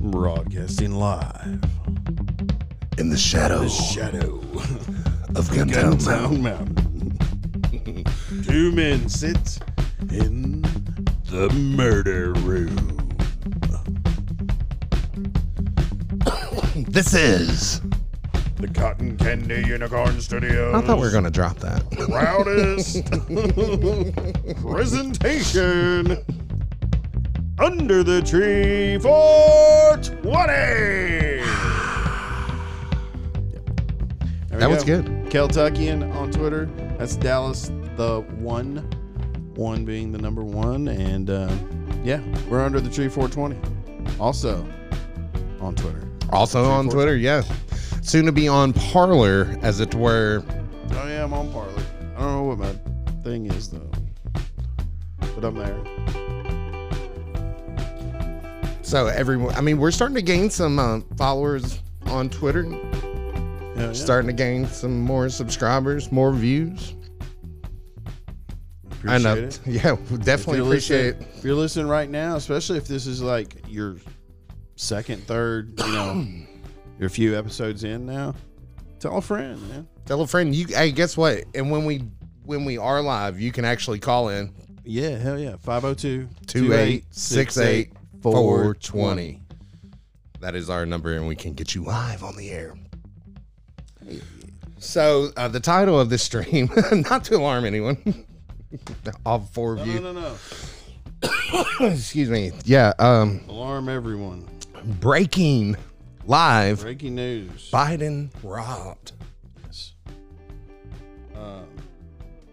Broadcasting live. in the shadow The shadow of Guntown Mountain. Mountain. Two men sit in the murder room. This is. The Cotton Candy Unicorn Studios. I thought we were going to drop that. proudest presentation under the tree for 20. That was good. Keltuckian on Twitter. That's Dallas the one, one being the number one. And uh, yeah, we're under the tree 420. Also on Twitter. Also on Twitter, yeah. Soon to be on Parler, as it were. Oh yeah, I'm on Parler. I don't know what my thing is though, but I'm there. So everyone, I mean, we're starting to gain some uh, followers on Twitter. Yeah. Starting to gain some more subscribers, more views. I know. It. Yeah, definitely appreciate. listening- If you're listening right now, especially if this is like your second, third, you know, you're a few episodes in now, tell a friend, man. Tell a friend. You. Hey, guess what? And when we when we are live, you can actually call in Yeah, hell yeah. 502 two eight six eight four twenty. That is our number, and we can get you live on the air. So uh, the title of this stream, not to alarm anyone, all four of you. no, no, no. Excuse me. Yeah. Um, Alarm everyone. breaking live. Breaking news. Biden robbed. Yes. Um,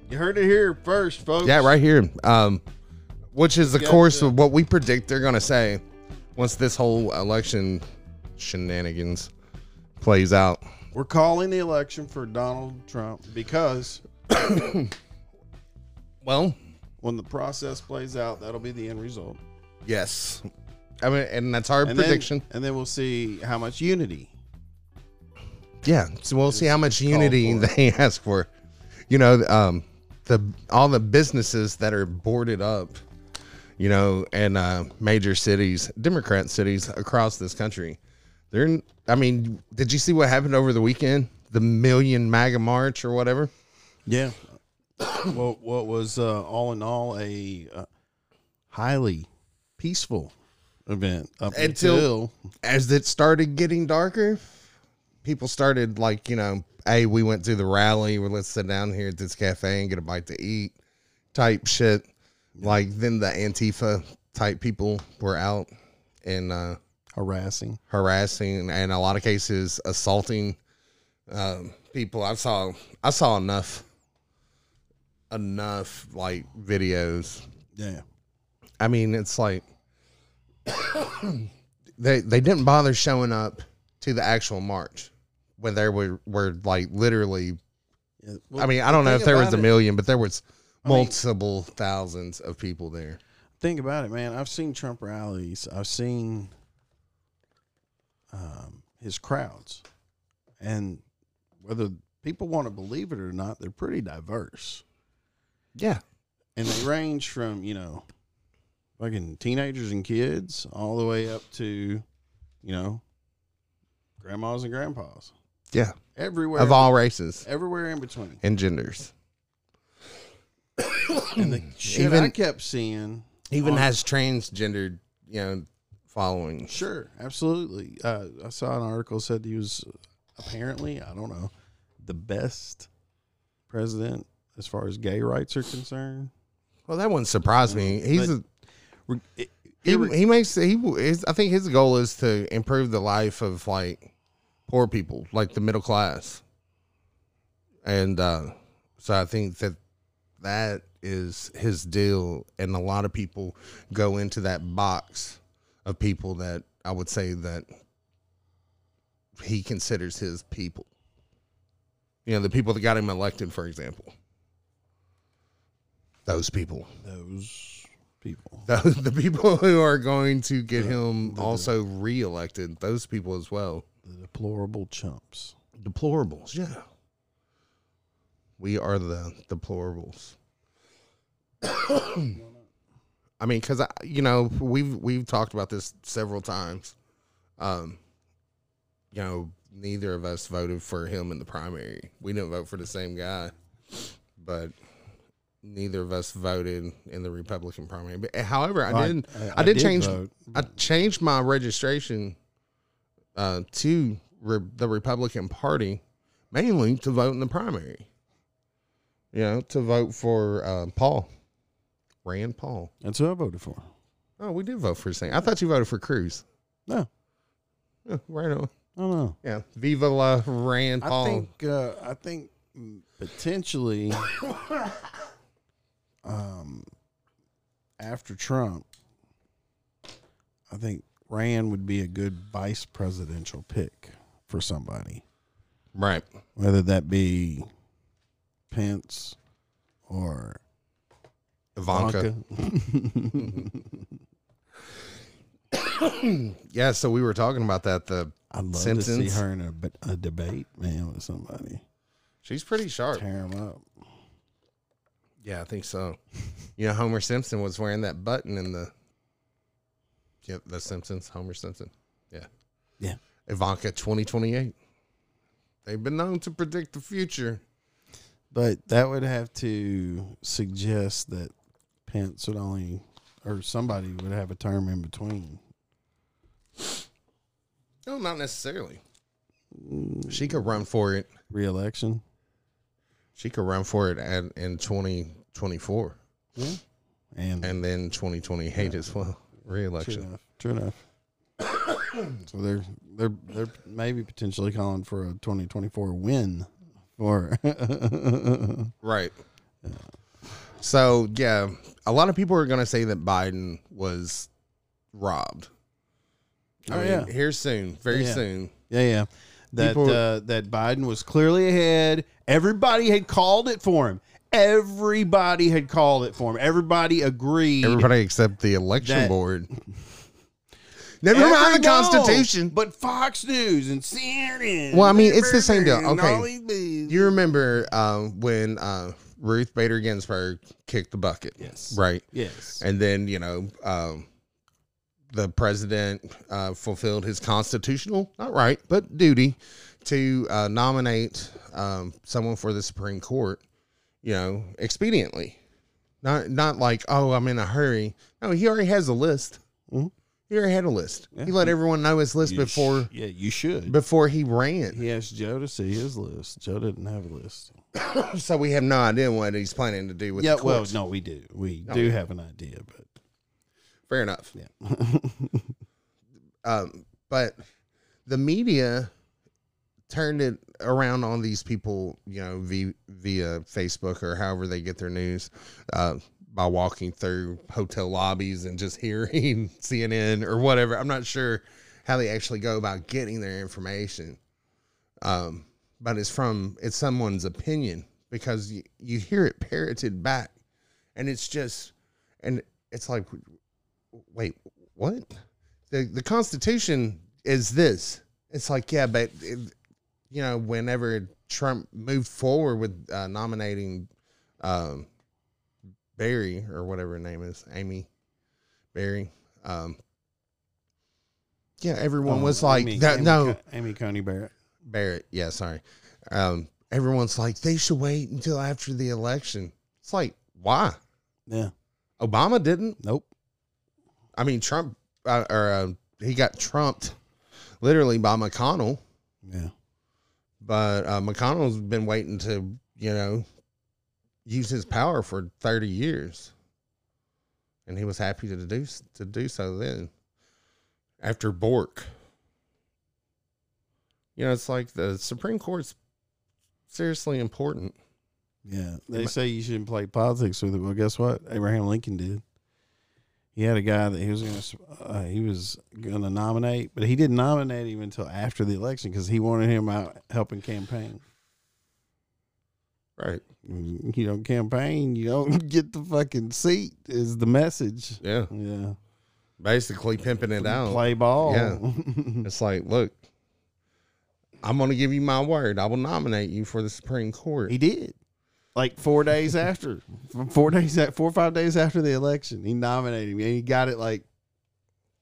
you heard it here first, folks. Yeah, right here. Um, which is, of course, the- what we predict they're going to say once this whole election shenanigans plays out. We're calling the election for Donald Trump because Well, when the process plays out, that'll be the end result. yes. I mean, and that's our And prediction. Then, and then we'll see how much unity. yeah. So we'll see how much unity they ask for. You know, um, the all the businesses that are boarded up, you know, and uh, major cities, Democrat cities across this country. They're, I mean, did you see what happened over the weekend? The Million MAGA March or whatever. Yeah. what what was uh, all in all a uh, highly peaceful event up Until- until, as it started getting darker, people started like, you know, hey, we went to the rally, well, let's sit down here at this cafe and get a bite to eat type shit. Like then the Antifa type people were out and uh, harassing. harassing and in a lot of cases assaulting um, people. I saw I saw enough enough like videos Yeah. I mean, it's like they they didn't bother showing up to the actual march when there were were like literally. yeah. I mean, I don't know if there was a million. million, but there was mean- multiple thousands of people there. Think about it, man. I've seen Trump rallies. I've seen um, his crowds, and whether people want to believe it or not, they're pretty diverse, Yeah, and they range from you know, fucking teenagers and kids, all the way up to, you know, grandmas and grandpas, yeah, everywhere of all races everywhere in between. and genders. And the shit I Even- kept seeing Even on- has transgendered, you know, following. Sure, absolutely. Uh, I saw an article said he was apparently, I don't know, the best president as far as gay rights are concerned. Well, that wouldn't surprise me. He's a, he, he makes he is I think his goal is to improve the life of like poor people, like the middle class. And uh so I think that that is his deal and a lot of people go into that box of people that I would say that he considers his people. You know, the people that got him elected, for example. Those people. those people. The, the people who are going to get him also reelected, those people as well. The deplorable chumps. Deplorables, yeah. We are the deplorables. I mean, because I, you know, we've we've talked about this several times Um, you know, neither of us voted for him in the primary. We didn't vote for the same guy, but neither of us voted in the Republican primary. But however, I Well, did. I- I, I did did change. vote. I changed my registration uh, to re- the Republican Party mainly to vote in the primary. You know, to vote for uh, Paul, Rand Paul. That's who I voted for. Oh, we did vote for the same. I thought you voted for Cruz. No, Yeah, right on. I don't know. Yeah, Viva la Rand Paul. I think uh, I think potentially um, after Trump, I think Rand would be a good vice presidential pick for somebody, right. whether that be Pence or Ivanka. Ivanka. Yeah, so we were talking about that. The I'd love to see her in a debate, man, with somebody. she's pretty sharp. Tear him up. Yeah, I think so. You know, Homer Simpson was wearing that button in the. Yep, the Simpsons. Homer Simpson. Yeah. Yeah. Ivanka 2028. They've been known to predict the future. But that would have to suggest that Pence would only, or somebody would have a term in between. No, not necessarily. She could run for it. Re-election. She could run for it at, in 2024 hmm. And, and then 2028 as well. true Re-election. enough. True enough. so they're they're they're maybe potentially calling for a 2024 win for Right. So yeah, a lot of people are going to say that Biden was robbed. I Oh, mean, yeah. here soon, very Yeah. soon. Yeah, yeah. That People- uh, that Biden was clearly ahead. Everybody had called it for him. Everybody had called it for him. Everybody agreed. Everybody except the election board. Never mind the Every- Constitution. but Fox News and CNN. Well, I mean, it's the same deal. Okay. all these things. You remember um, when uh, Ruth Bader Ginsburg kicked the bucket? Yes. Right. Yes. And then, you know, um, the president uh, fulfilled his constitutional, not right, but duty to uh, nominate um, someone for the Supreme Court, you know, expediently. Not not like, oh, I'm in a hurry. No, he already has a list. Mhm. He already had a list. Yeah. He let everyone know his list You before sh- yeah, you should. before he ran. he asked Joe to see his list. Joe didn't have a list. So we have no idea what he's planning to do with yeah, the well, no, we do. We Oh, do yeah. have an idea, but Fair enough. yeah. um, but the media turned it around on these people, you know, via, via Facebook or however they get their news, uh, by walking through hotel lobbies and just hearing CNN or whatever. I'm not sure how they actually go about getting their information. Um, but it's from it's someone's opinion because you, you hear it parroted back, and it's just, and it's like, wait, what? the the Constitution is this. It's like yeah, but it, you know, whenever Trump moved forward with uh, nominating um, Barry or whatever her name is, Amy Barry, um, yeah, everyone was Oh, like, Amy, that, Amy no, Amy Coney Barrett. Barrett. Yeah, sorry. Um, everyone's like, they should wait until after the election. It's like, why? Yeah. Obama didn't. Nope. I mean, Trump, uh, or uh, he got trumped literally by McConnell, Yeah. but uh, McConnell's been waiting to, you know, use his power for 30 years. And he was happy to do to do so then. After Bork, you know, it's like the Supreme Court's seriously important. Yeah. They say you shouldn't play politics with it. Well, guess what? Abraham Lincoln did. He had a guy that he was going to uh, he was going to nominate, but he didn't nominate him until after the election because he wanted him out helping campaign. Right. Mm, you don't campaign, you don't get the fucking seat. Is the message? Yeah. Yeah. Basically pimping it out. Play ball. Yeah. It's like, look, I'm going to give you my word. I will nominate you for the Supreme Court. He did. Like four days after, four days, four or five days after the election, he nominated me and he got it like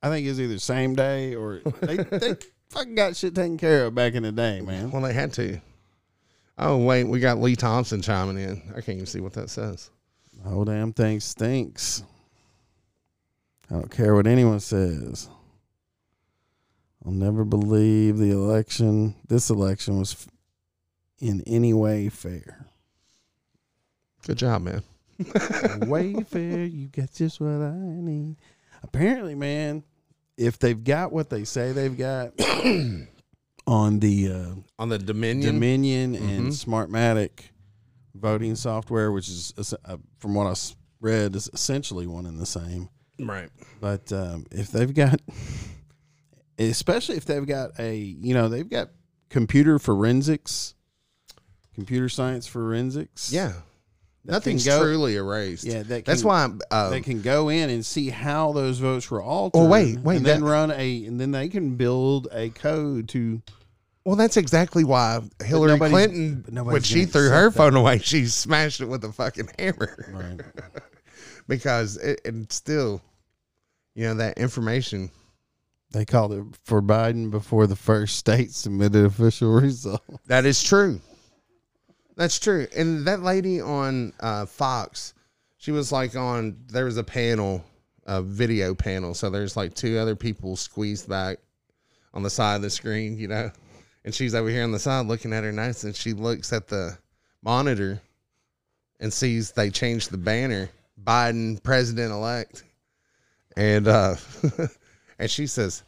I think it was either same day or they, they fucking got shit taken care of back in the day, man. Well, they had to. Oh wait, we got Lee Thompson chiming in. I can't even see what that says. The whole damn thing stinks. I don't care what anyone says. I'll never believe the election, this election was in any way fair. Good job, man. way fair, you get just what I need. Apparently, man, if they've got what they say they've got on the uh, On the Dominion. Dominion and Mhm. Smartmatic voting software, which is es- uh, from what I read is essentially one and the same. right. But um, if they've got, especially if they've got a, you know, they've got computer forensics, computer science forensics. Yeah. Nothing's can go- truly erased. Yeah, that That's why. Uh, they can go in and see how those votes were altered. Oh, wait, wait, and then that- run a, and then they can build a code to. well, that's exactly why Hillary Clinton, when she threw her that. phone away, she smashed it with a fucking hammer Right. because it, it still, you know, that information. They called it for Biden before the first state submitted official result. That is true. That's true. And that lady on uh, Fox, she was like on. There was a panel, a video panel. So there's like two other people squeezed back on the side of the screen, you know. And she's over here on the side looking at her notes, and she looks at the monitor and sees they changed the banner, Biden president elect, and uh, and she says,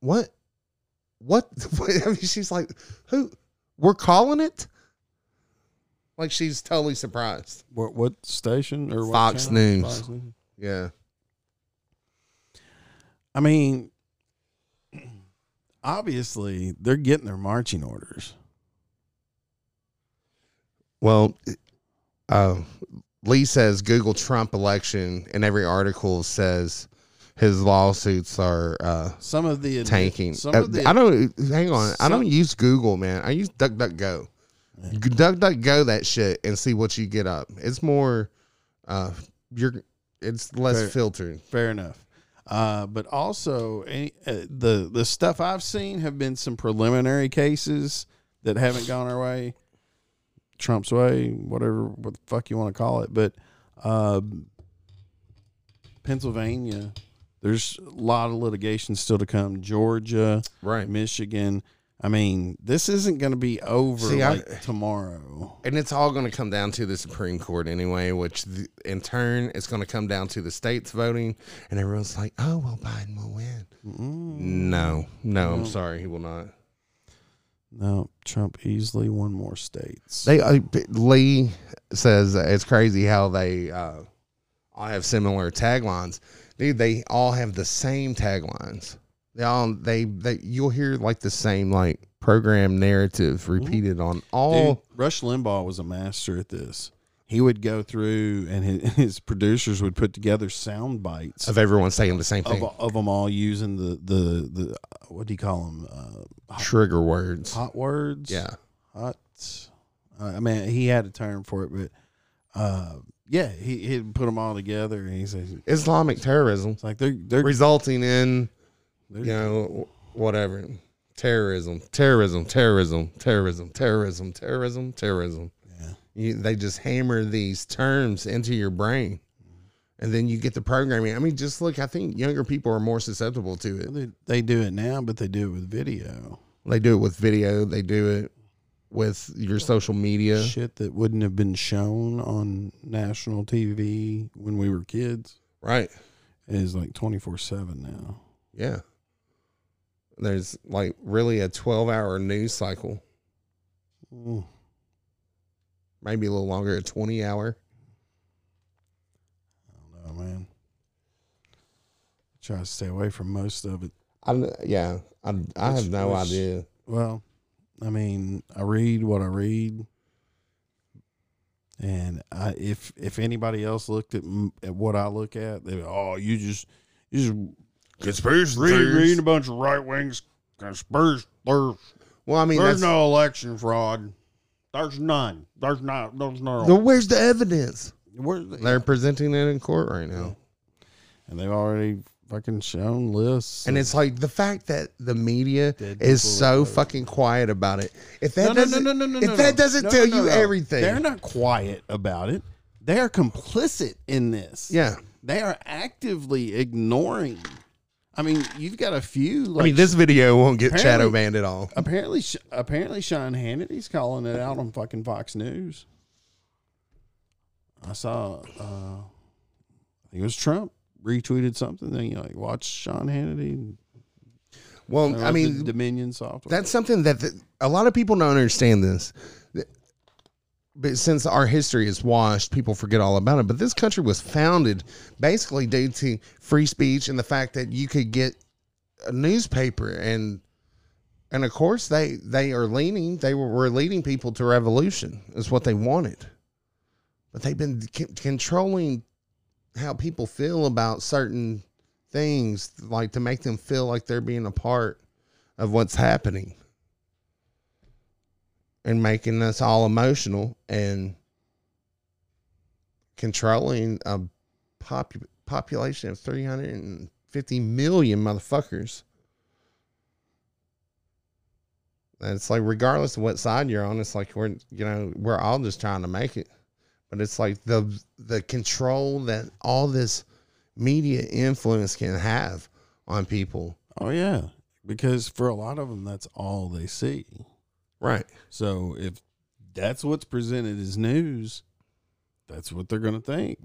"What? What?" I mean, she's like, "Who? We're calling it?" Like she's totally surprised. What what station or what Fox? News. Fox News. Yeah. I mean, obviously they're getting their marching orders. Well, uh, Lee says Google Trump election, and every article says his lawsuits are uh, Some of the tanking. Some Uh, of the I don't. Hang on. I don't use Google, man. I use DuckDuckGo. DuckDuckGo that shit and see what you get up. It's more. Uh, you're. It's less Fair. filtered. fair enough. Uh, but also, any, uh, the the stuff I've seen have been some preliminary cases that haven't gone our way, Trump's way, whatever what the fuck you want to call it. But um, Pennsylvania, there's a lot of litigation still to come. Georgia, Right. Michigan. I mean, this isn't going to be over See, I- like tomorrow. And it's all going to come down to the Supreme Court anyway, which th- in turn it's going to come down to the states voting, and everyone's like, "Oh, well, Biden will win." Mm-mm. No, no, I'm sorry, he will not. No, Trump easily won more states. They uh, Lee says it's crazy how they uh, all have similar taglines. Dude, they all have the same taglines. They all they they you'll hear like the same like program narrative repeated on all. Dude, Rush Limbaugh was a master at this. He would go through, and his, his producers would put together sound bites Of everyone saying the same of, thing, of them all using the the the what do you call them? Uh, hot, trigger words. hot words. Yeah, hot. Uh, I mean, he had a term for it, but uh, yeah, he he'd put them all together, and he says Islamic terrorism it's like they're they're, resulting in they're you know whatever terrorism, terrorism, terrorism, terrorism, terrorism, terrorism, terrorism. yeah. You, they just hammer these terms into your brain, and then you get the programming. I mean, just look. I think younger people are more susceptible to it. They, they do it now, but they do it with video. They do it with video. They do it with your social media. Shit that wouldn't have been shown on national TV when we were kids Right? is like twenty four seven now. Yeah. There's like really a 12 hour news cycle, Mm. maybe a little longer, a 20 hour. I don't know, man. I Try to stay away from most of it. I'm, yeah, I, I have no idea. Well, I mean, I read what I read, and I, if if anybody else looked at, at what I look at, they oh, you just you just Conspiracy read reading a bunch of right wings conspiracy. There's, Well, I mean, there's no election fraud. There's none. There's not. There's no. the, where's the evidence? Where's the- They're presenting it in court right now. and they've already fucking shown lists. And it's like the fact that the media Dead is people so that fucking quiet about it. If that no, no, no, doesn't, no, no, no, if no, that no. doesn't No, tell no, you no. everything, they're not quiet about it. They are complicit in this. yeah. they are actively ignoring. I mean, you've got a few. Like, I mean, this video won't get apparently- shadow banned at all. apparently, Sh- apparently, Sean Hannity's calling it out on fucking Fox News. I saw. uh I think it was Trump retweeted something. Then you like watch Sean Hannity. Well, I mean, Dominion software. that's something that the, a lot of people don't understand this. But since our history is washed, people forget all about it. But this country was founded basically due to free speech and the fact that you could get a newspaper and and of course they they are leaning they were, were leading people to revolution is what they wanted but they've been c- controlling how people feel about certain things like to make them feel like they're being a part of what's happening and making us all emotional and controlling a popu- population of 350 million motherfuckers. And it's like regardless of what side you're on, it's like we're you know we're all just trying to make it, but it's like the the control that all this media influence can have on people. oh yeah, because for a lot of them, that's all they see. Right. So if that's what's presented as news, that's what they're going to think.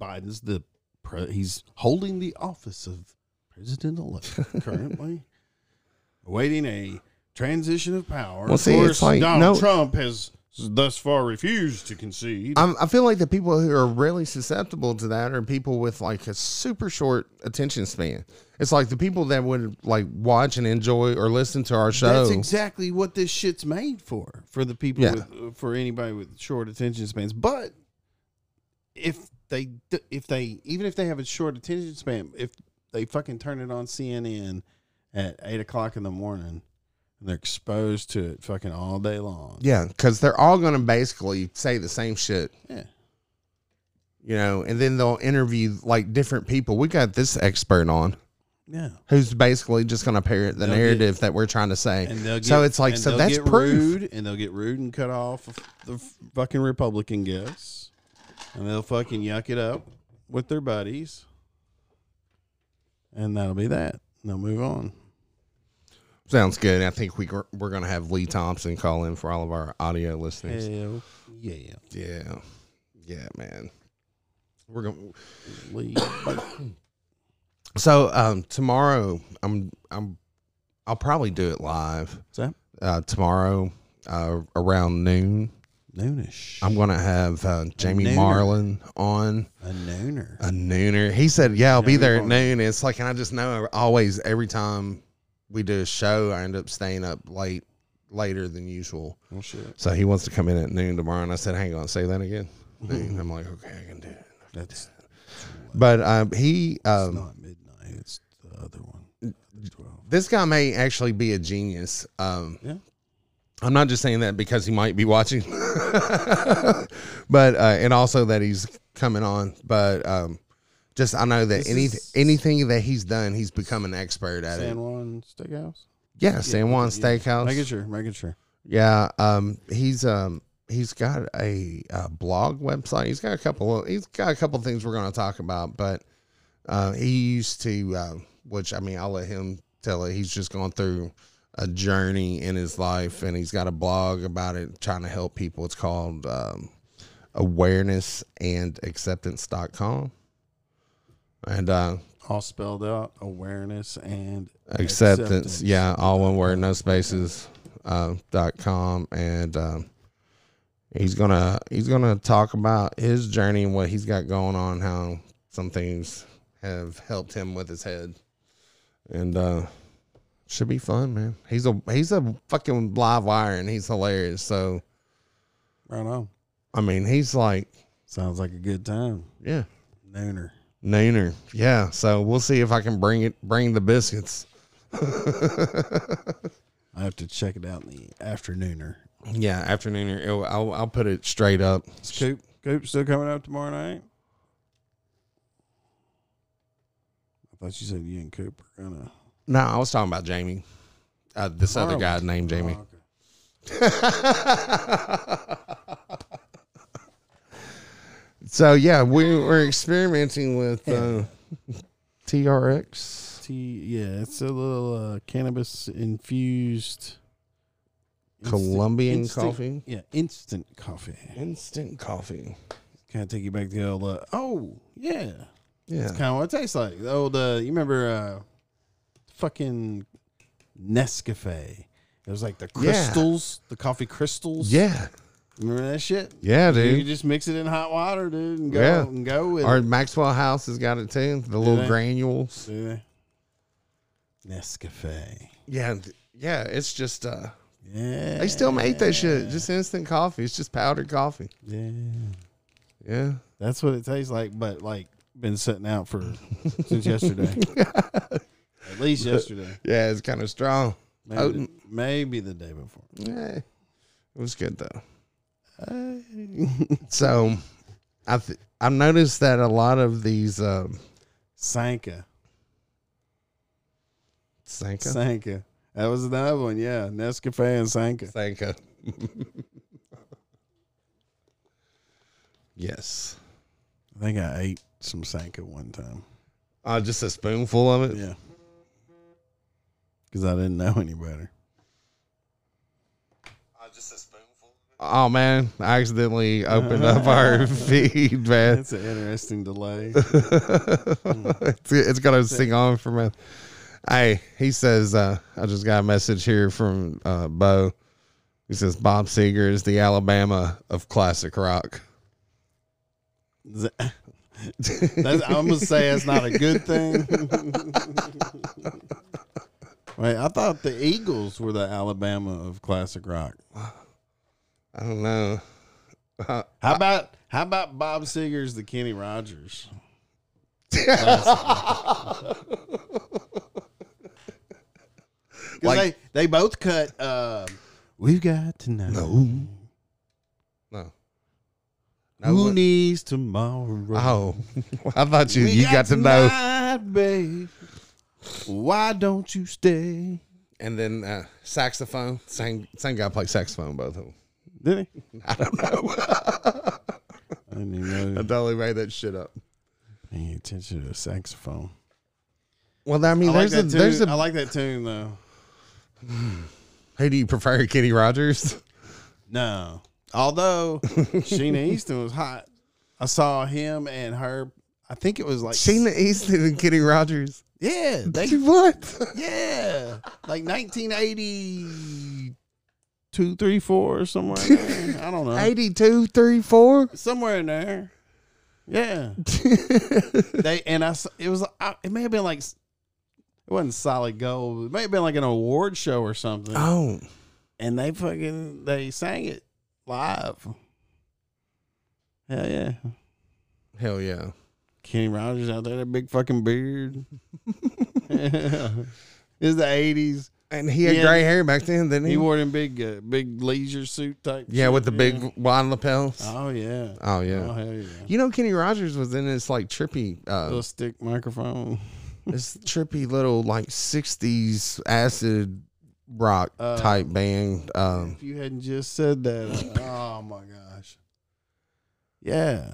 Biden's the pre- he's holding the office of president elect currently, awaiting a transition of power. Well, of see, course, it's like, Donald no- Trump has thus far refused to concede. I'm, I feel like the people who are really susceptible to that are people with like a super short attention span. It's like the people that would like watch and enjoy or listen to our show. That's exactly what this shit's made for. For the people, Yeah. with, for anybody with short attention spans. But if they, if they, even if they have a short attention span, if they fucking turn it on CNN at eight o'clock in the morning and they're exposed to it fucking all day long, yeah, because they're all going to basically say the same shit, yeah, you know, and then they'll interview like different people. We got this expert on yeah. who's basically just going to parrot the They'll narrative that we're trying to say. And they'll get, so it's like, so that's get proof. rude, and they'll get rude and cut off the fucking Republican guests, and they'll fucking yuck it up with their buddies, and that'll be that. And they'll move on. Sounds good. I think we we're going to have Lee Thompson call in for all of our audio listeners. Hell yeah, Yeah. Yeah, man. We're going to Lee. So um, tomorrow, I'm I'm I'll probably do it live. What's that? Uh, tomorrow, uh, around noon, Noonish. I'm gonna have uh, Jamie. Marlin on a nooner. a nooner. He said, "Yeah, I'll be there at Marlin. noon." It's like, and I just know always every time we do a show, I end up staying up late, later than usual. Oh shit. So he wants to come in at noon tomorrow, and I said, "Hang on, say that again." Noon. I'm like, "Okay, I can do it." That's But um, he it's um, not midnight. It's the other one. Twelve. this guy may actually be a genius. Um, Yeah. I'm not just saying that because he might be watching, but uh, and also that he's coming on. But um, just I know that This any is- anything that he's done, he's become an expert at it. San it. Juan Steakhouse. Yeah, San Juan Yeah. Steakhouse. Making sure. Making sure. Yeah, um, he's um, he's got a, uh blog website. He's got a couple. Of, he's got a couple of things we're going to talk about. But uh, he used to, uh, which I mean, I'll let him tell it. He's just gone through a journey in his life, and he's got a blog about it, trying to help people. It's called um, awareness and uh, All spelled out. Awareness and acceptance, yeah, all one word, no spaces. Uh, dot com, and um, he's gonna he's gonna talk about his journey and what he's got going on, how some things have helped him with his head, and uh, should be fun, man. He's a he's a fucking live wire, and he's hilarious. So Right on. I mean, he's like, Sounds like a good time. yeah, Nooner. Nooner, yeah. So we'll see if I can bring it bring the biscuits. I have to check it out in the afternooner. Yeah, afternooner. It'll- I'll I'll put it straight up. Is Coop, Coop still coming up tomorrow night? I thought you said you and Coop were gonna. No, I was talking about Jamie. Uh, this other guy named Jamie. Oh, okay. So yeah, we we're experimenting with uh, TRX. Tea, yeah, it's a little uh, cannabis infused Colombian instant- coffee. Yeah, instant coffee. Instant coffee. Kind of take you back to the old. Uh, oh yeah, Yeah. That's kind of what it tastes like. The old, uh, you remember, uh, fucking Nescafe. It was like the Yeah. crystals, the coffee crystals. Yeah. Remember that shit? Yeah, You dude. could just mix it in hot water, dude, and go Yeah. and go with it. Our it. Maxwell House has got it too. The little they? granules. Do they? Nescafe. Yeah. Yeah. It's just uh Yeah. they still make that shit. Just instant coffee. It's just powdered coffee. Yeah. Yeah. That's what it tastes like, but like been sitting out for since yesterday. At least yesterday. Yeah, it's kind of strong. Maybe, maybe the day before. Yeah. It was good though. Uh, So I've I've noticed that a lot of these um Sanka. Sanka. Sanka. That was another one, yeah. Nescafe and Sanka. Sanka. yes. I think I ate some Sanka one time. Uh, just a spoonful of it. Yeah. Because I didn't know any better. Oh man, I accidentally opened up our feed, man. That's an interesting delay. it's, it's gonna sing on for me. Hey, he says, uh, I just got a message here from uh, Bo. He says Bob Seger is the Alabama of classic rock. That's, I'm gonna say that's not a good thing. Wait, I thought the Eagles were the Alabama of classic rock. I don't know. How about how about Bob Seger's the Kenny Rogers? Like- they, they both cut. Uh, We've got to know no. No. No. who what- needs tomorrow. Oh, I thought you We you got to know. babe. Why don't you stay? And then uh, saxophone. Same same guy played saxophone both of them. Did he? I don't know. I didn't even I know. totally made that shit up. Paying attention to the saxophone. Well, I mean, I like there's a that tune. there's I a. like that tune though. Hey, do you prefer Kenny Rogers? No, although Sheena Easton was hot. I saw him and her. I think it was like Sheena Easton and Kenny Rogers. Yeah, they what? yeah, like 1982, three, four, or somewhere. I don't know. 82, 3, 4? somewhere in there. Yeah, they and I. It was. I- It may have been like. It wasn't solid gold. It may have been like an award show or something. Oh, And they fucking they sang it live. Hell yeah, hell yeah. Kenny Rogers out there, that big fucking beard. It's the eighties. And he had Yeah. gray hair back then, didn't he? He wore them big, uh, big leisure suit type. yeah, shit, with the big wide lapels. Oh yeah. Oh yeah. Oh hell yeah. You know, Kenny Rogers was in this like trippy, uh, Little stick microphone. this trippy little like '60s acid rock Uh, type band. Um, If you hadn't just said that, uh, oh my gosh. Yeah.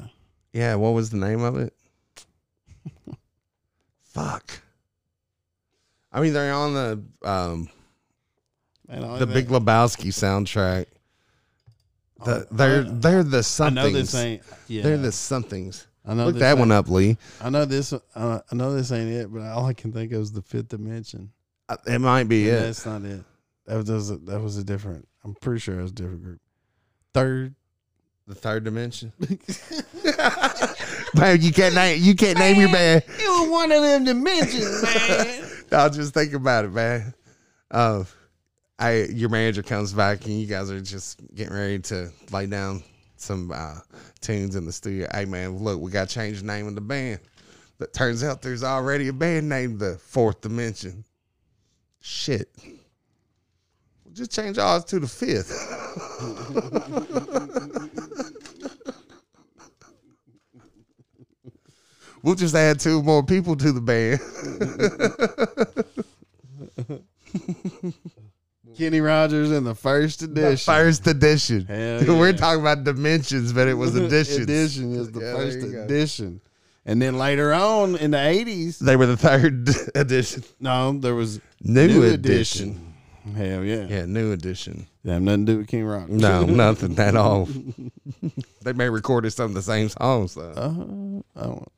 yeah, what was the name of it? Fuck. I mean, they're on the um, Man, the Big Lebowski soundtrack. The, Oh, they're they're the somethings. I know this ain't. Yeah. They're the somethings. I know Look that one up, Lee. I know this. Uh, I know this ain't it, but all I can think of is the fifth dimension. Uh, It might be And it. That's not it. That was a, that was a different. I'm pretty sure it was a different group. Third. The third dimension. man, you can't name you can't name your band. It was one of them dimensions, man. I'll just think about it, man. Uh, I your manager comes back and you guys are just getting ready to lay down some uh, tunes in the studio. Hey man, look, we got to change the name of the band. But turns out there's already a band named the Fourth Dimension. Shit. We'll just change ours to the fifth. We'll just add two more people to the band. Kenny Rogers in the first edition. First edition. Hell We're talking about dimensions, but it was editions. edition is the Yeah, first there you go. edition. And then later on in the 80s, They were the third edition. no, there was New, new edition. edition. Hell yeah. Yeah, new edition. That have nothing to do with King Rock. No, nothing at all. they may recorded some of the same songs though. Uh, I don't.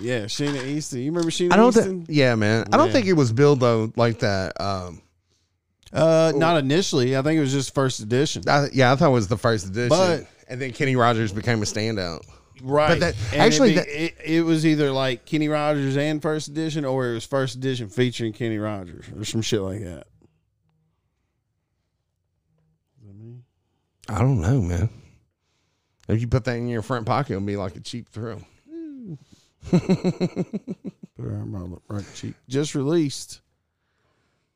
Yeah, Sheena Easton. You remember Sheena I don't Easton? think. Yeah, man. I don't Yeah. think it was billed though like that. Um, uh, not initially. I think it was just first edition. I, yeah, I thought it was the first edition, But- and then Kenny Rogers became a standout. Right. But that- And actually, it, that- it, it was either like Kenny Rogers and first edition, or it was first edition featuring Kenny Rogers, or some shit like that. I don't know, man. If you put that in your front pocket, it'll be like a cheap thrill. Put her on the right cheek. Just released.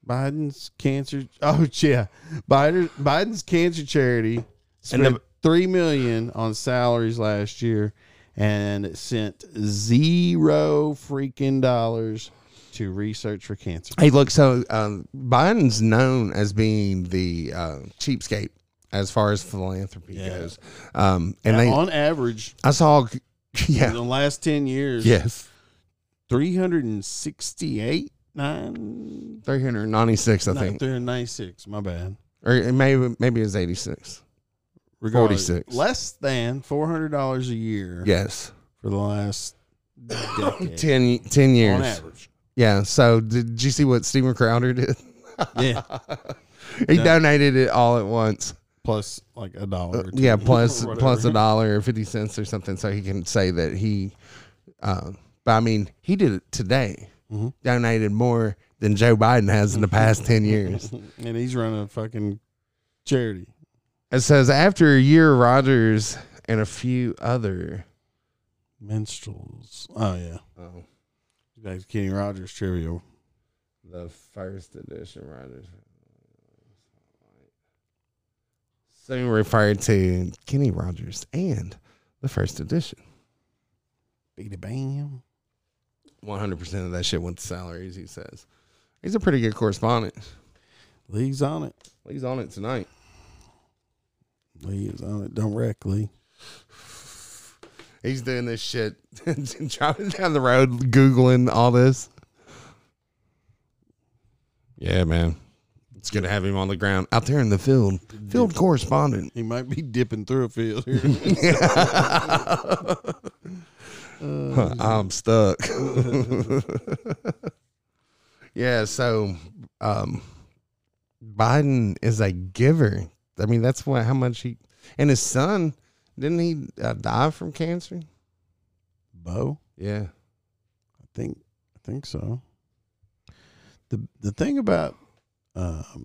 Biden's cancer. Oh yeah, Biden, Biden's cancer charity spent the- three million on salaries last year, and it sent zero freaking dollars to research for cancer. Hey, look, so um, Biden's known as being the uh, cheapskate as far as philanthropy Yeah. goes. Um, and And they, on average, I saw, in yeah, the last ten years, yes, three hundred and sixty-eight nine. 396, I no, think. 396, My bad. Or maybe, maybe it was 86. Regardless, 46. Less than four hundred dollars a year. Yes. for the last decade 10, 10 years. on average. Yeah. So did you see what Steven Crowder did? Yeah, he No. donated it all at once. Plus like a dollar. Uh, Yeah, plus a dollar or fifty cents or something, so he can say that he. Uh, but I mean, he did it today. Mhm. Donated more than Joe Biden has in the past ten years. and he's running a fucking charity. It says after a year, Rogers and a few other. Minstrels. Oh yeah, Oh, back to Kenny Rogers trivia. the first edition Rogers. Soon referred to Kenny Rogers and the first edition. A bam. One hundred percent of that shit went to salaries. He says he's a pretty good correspondent. Lee's on it. He's on it tonight. Lee is on it. Lee. He's doing this shit, driving down the road, googling all this. Yeah, man, it's good to have him on the ground out there in the field, field correspondent. He might be dipping through a field here. I'm stuck. yeah, so um, Biden is a giver. I mean, that's what how much he and his son didn't he uh, die from cancer? Beau. Yeah, I think I think so. the The thing about um,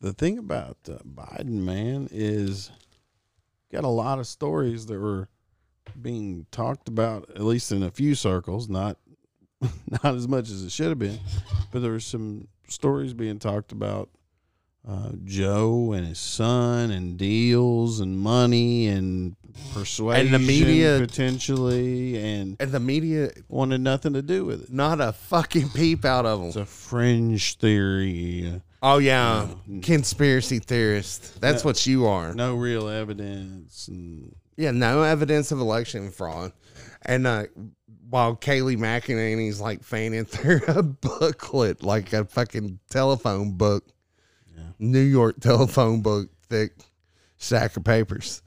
the thing about uh, Biden, man, is got a lot of stories that were being talked about, at least in a few circles, not not as much as it should have been, but there were some stories being talked about uh, Joe and his son and deals and money and persuasion and the media- potentially and and the media wanted nothing to do with it. not a fucking peep out of them. It's a fringe theory. Oh yeah, No. conspiracy theorist. That's No. what you are. No real evidence. And Yeah, no evidence of election fraud. And uh, while Kayleigh McEnany's like fanning through a booklet, like a fucking telephone book, Yeah. New York telephone book, thick stack of papers.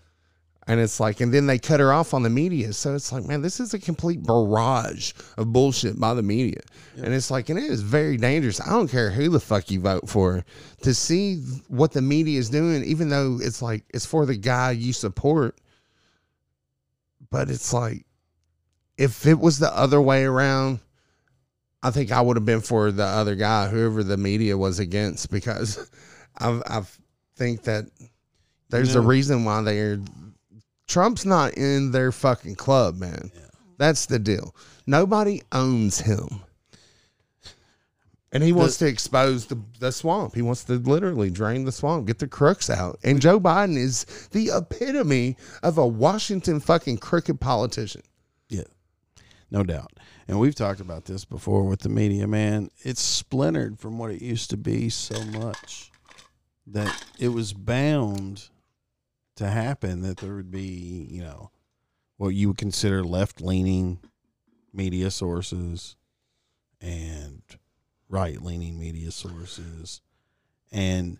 And it's like, and then they cut her off on the media. So it's like, man, this is a complete barrage of bullshit by the media. And it's like, and it is very dangerous. I don't care who the fuck you vote for to see what the media is doing, even though it's like, it's for the guy you support. But it's like, if it was the other way around, I think I would have been for the other guy, whoever the media was against, because I I think that there's a reason why they're Trump's not in their fucking club, man. That's the deal. Nobody owns him. And he wants to expose the, the swamp. He wants to literally drain the swamp, get the crooks out. And Joe Biden is the epitome of a Washington fucking crooked politician. yeah, no doubt. And we've talked about this before with the media, man. It's splintered from what it used to be so much that it was bound to happen that there would be, you know, what you would consider left leaning media sources and right leaning media sources. And,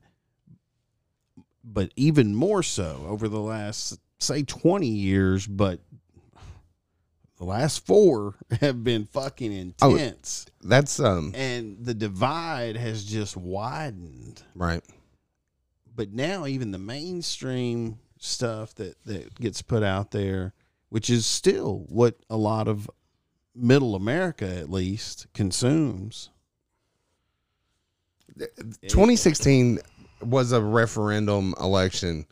but even more so over the last, say, 20 years, but the last four have been fucking Oh, intense. That's um and the divide has just widened right. but now even the mainstream stuff that that gets put out there which is still what a lot of middle america at least consumes 2016 was a referendum election,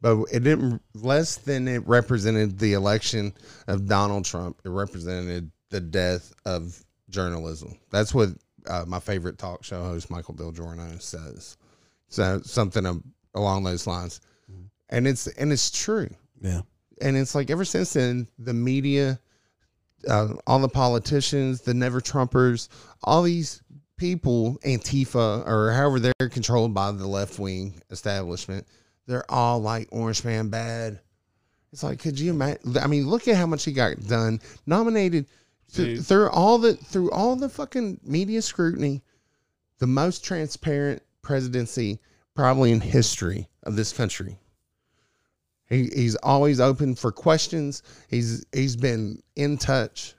but it didn't less than it represented the election of Donald Trump. It represented the death of journalism. That's what uh, my favorite talk show host Michael Del Giorno says. So something along those lines, and it's and it's true. yeah And it's like ever since then, the media, uh, all the politicians, the never Trumpers, all these people, Antifa, or however they're controlled by the left wing establishment, they're all like Orange Man bad. It's like, could you imagine? I mean, look at how much he got done. Nominated th- through all the through all the fucking media scrutiny, the most transparent presidency probably in history of this country. He, he's always open for questions. He's he's been in touch.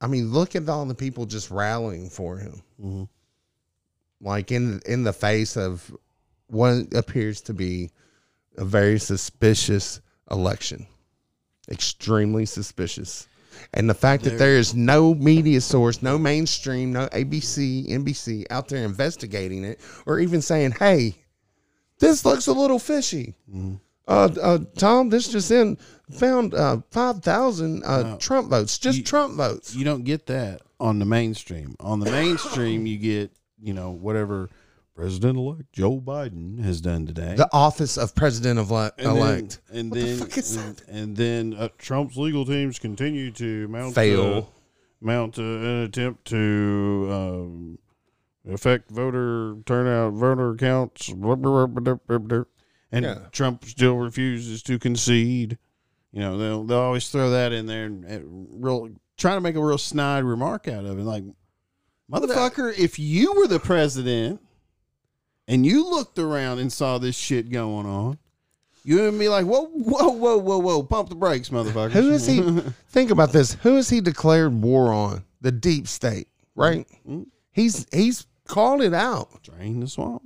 I mean, look at all the people just rallying for him, Mhm. like in in the face of what appears to be a very suspicious election, extremely suspicious. And the fact that There- is no media source, no mainstream, no ABC, NBC out there investigating it, or even saying, "Hey, this looks a little fishy." Uh, uh, Tom, this just in found uh, five thousand uh, No. Trump votes, just You- Trump votes. you don't get that on the mainstream on the mainstream you get you know whatever president-elect joe biden has done today The office of president of elect. and elect. then, and the then, fuck and, and then uh, Trump's legal teams continue to mount Fail. uh, mount uh, an attempt to um, affect voter turnout, voter counts, blah, blah, blah, blah, blah, blah. and Yeah. Trump still refuses to concede. You know, they'll they'll always throw that in there and, and real trying to make a real snide remark out of it, like motherfucker, if you were the president and you looked around and saw this shit going on. You would be like, whoa, whoa, whoa, whoa, whoa, pump the brakes, motherfucker. Who is he? think about this. Who has he declared war on? The deep state, right? Mhm. He's he's called it out. Drain the swamp.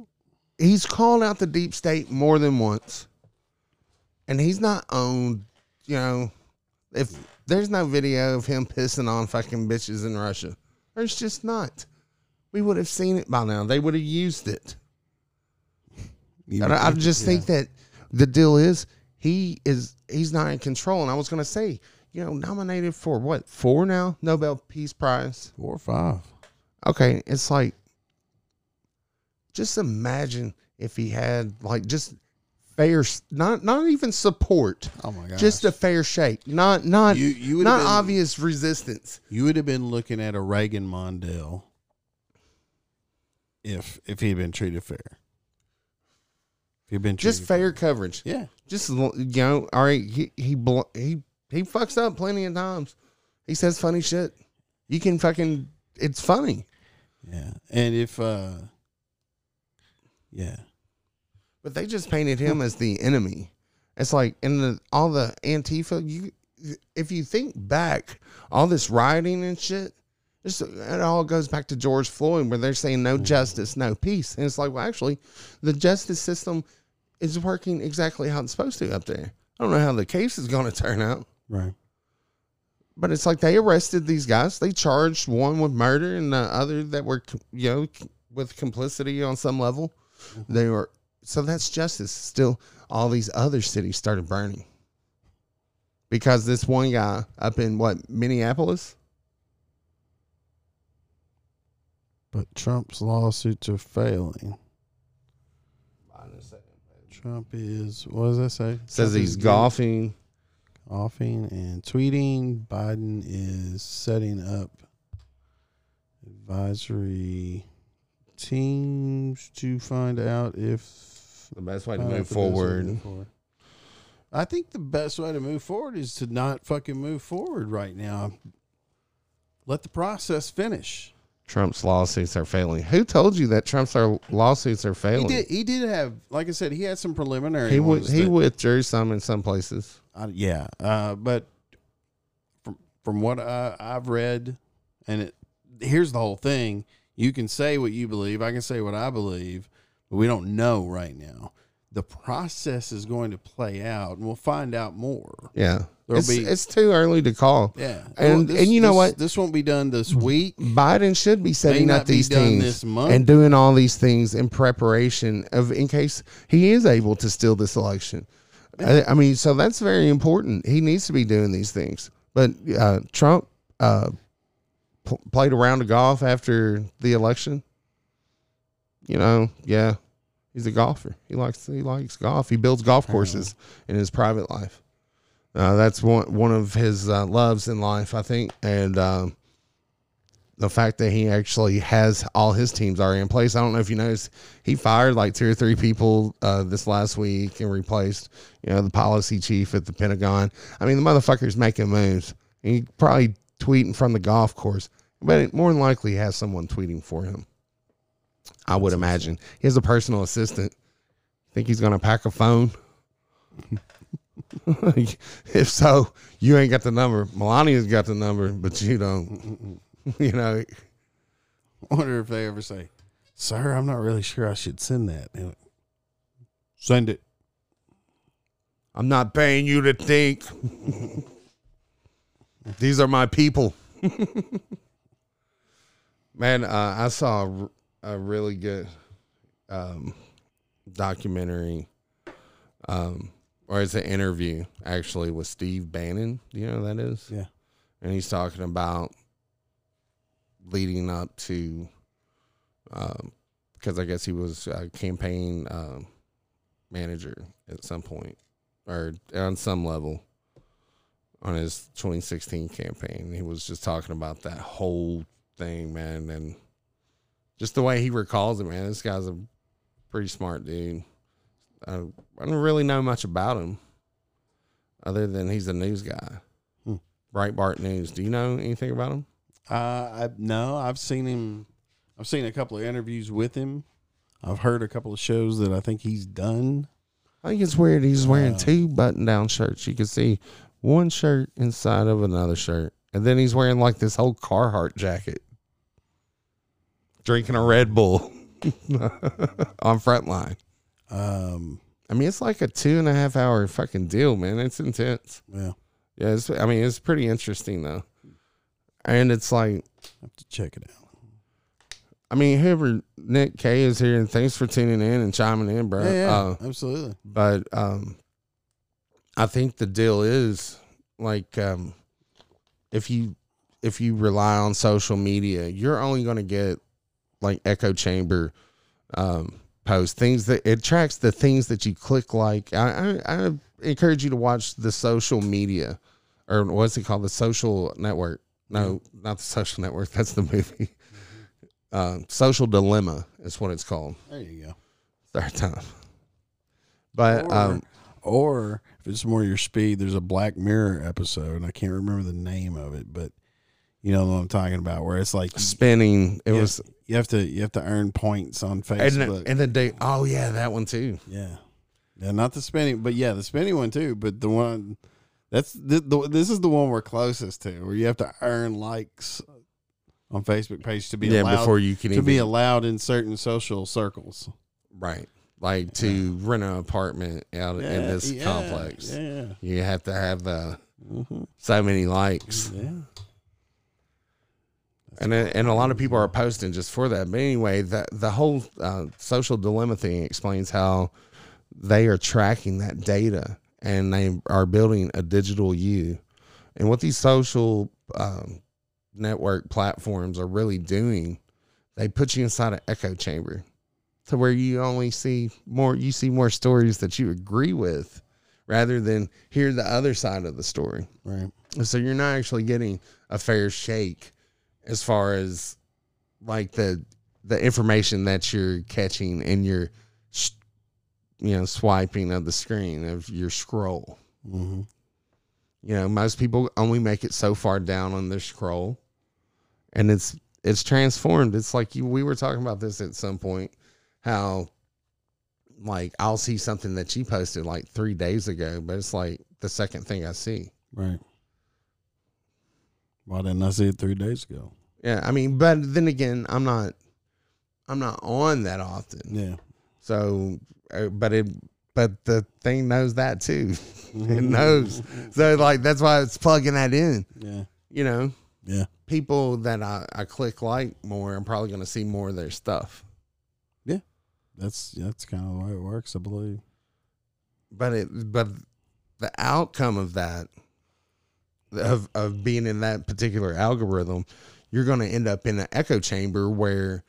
He's called out the deep state more than once, and he's not owned. You know, if there's no video of him pissing on fucking bitches in Russia, there's just not. We would have seen it by now. They would have used it. I, I just yeah. think that the deal is he is he's not in control. And I was gonna say, you know, nominated for what four now Nobel Peace Prize. four or five. Okay, it's like just imagine if he had like just fair, not not even support, Oh my god. just a fair shake, not not you you not been, obvious resistance. you would have been looking at a Reagan Mondale if if he had been treated fair. He'd been Just treated fair coverage. Yeah. Just you know, all right. He he he he fucks up plenty of times. He says funny shit. You can fucking. It's funny. Yeah. And if uh yeah. But they just painted him as the enemy. It's like in the all the Antifa. You, if you think back, all this rioting and shit, it's, it all goes back to George Floyd, where they're saying no justice, no peace, and it's like, well, actually, the justice system is working exactly how it's supposed to up there. I don't know how the case is going to turn out, Right. but it's like they arrested these guys. They charged one with murder and the other that were, you know, with complicity on some level. Mm-hmm. They were so that's justice. Still, all these other cities started burning because this one guy up in what Minneapolis. But Trump's lawsuits are failing. Trump is what does that say? Says Trump he's is golfing. and tweeting. Biden is setting up advisory teams to find out if The best way to uh, move way to forward. move forward. I think the best way to move forward is to not fucking move forward right now. Let the process finish. Trump's lawsuits are failing. Who told you that Trump's lawsuits are He failing? did. He did have, like I said, he had some preliminary. He ones he that- withdrew some in some places. Uh, yeah, uh, but from from what I, I've read, and it here's the whole thing: you can say what you believe, I can say what I believe, but we don't know right now. The process is going to play out, and we'll find out more. Yeah, There'll it's, be- it's too early to call. Yeah, And- and you know this- what? This won't be done this week. Biden should be setting up these things and doing all these things in preparation of in case he is able to steal this election. I, I mean, so that's very important. He needs to be doing these things. But uh, Trump uh, pl- played a round of golf after the election. You know, yeah, he's a golfer. He likes he likes golf. He builds golf courses in his private life. Uh, that's one one of his uh, loves in life, I think, and. Um, the fact that he actually has all his teams already in place. I don't know if you noticed, he fired like two or three people uh, this last week and replaced, you know, the policy chief at the Pentagon. I mean, the motherfucker's making moves. He probably tweeting from the golf course, but it more than likely has someone tweeting for him. I would imagine he has a personal assistant. Think he's gonna pack a phone? if so, you ain't got the number. Melania's got the number, but you don't. you know, I wonder if they ever say, "Sir, I'm not really sure I should send that." Send it. I'm not paying you to think. These are my people. Man, uh, I saw a, really good um, documentary, um, or it's an interview actually with Steve Bannon. Do you know who that is? Yeah. And he's talking about leading up to, because I guess he was a campaign um, manager at some point or on some level on his 2016 campaign. He was just talking about that whole thing, man, and just the way he recalls it, man. This guy's a pretty smart dude. I, I don't really know much about him other than he's a news guy. Hmm. Breitbart News. Do you know anything about him? Uh, I no, I've seen him. I've seen a couple of interviews with him. I've heard a couple of shows that I think he's done. I think it's weird. He's wearing Uh, two button down shirts. You can see one shirt inside of another shirt. And then he's wearing like this whole Carhartt jacket. Drinking a Red Bull on Frontline. Um, I mean, it's like a two and a half hour fucking deal, man. It's intense. yeah, Yeah, it's, I mean, it's pretty interesting though. And it's like, I have to check it out. I mean, whoever Nick K is here, and thanks for tuning in and chiming in, bro. Yeah, yeah, Uh, absolutely. but um i think the deal is like um if you if you rely on social media you're only going to get like echo chamber um posts things that it tracks the things that you click like. I i, I encourage you to watch the social media or what's it called? The social network. No not the social network. That's the movie. Um social dilemma is what it's called. There you go. third time. But Or, um or if it's more your speed, there's a Black Mirror episode, and I can't remember the name of it, but you know what I'm talking about, where it's like spinning. It Yeah. was you have to you have to earn points on and Facebook. and the day. Oh yeah, that one too. yeah, yeah, not the spinning, but yeah, the spinning one too. But the one that's the, the this is the one we're closest to, where you have to earn likes on Facebook page to be yeah, allowed before you can to even be allowed in certain social circles. right, like to rent an apartment out in this yeah, complex. Yeah, You have to have uh, Mhm. so many likes, yeah. And then- and a lot of people are posting just for that. But anyway, that the whole uh, social dilemma thing explains how they are tracking that data and they are building a digital you. And what these social um, network platforms are really doing, they put you inside an echo chamber to where you only see more, you see more stories that you agree with rather than hear the other side of the story. Right. So you're not actually getting a fair shake as far as like the the information that you're catching in your you know swiping of the screen of your scroll. Mm-hmm. You know, most people only make it so far down on their scroll, and it's it's transformed. It's like you, we were talking about this at some point, how like I'll see something that you posted like three days ago, but it's like the second thing I see. Right. Why didn't I see it three days ago? Yeah, I mean, but then again, I'm not, I'm not on that often. Yeah. So, uh, but it, but the thing knows that too. it knows. So like that's why it's plugging that in. Yeah. You know, Yeah. people that I, I click like more, I'm probably going to see more of their stuff. Yeah. That's that's kind of the way it works, I believe. But it, but the outcome of that, of of being in that particular algorithm, you're going to end up in an echo chamber where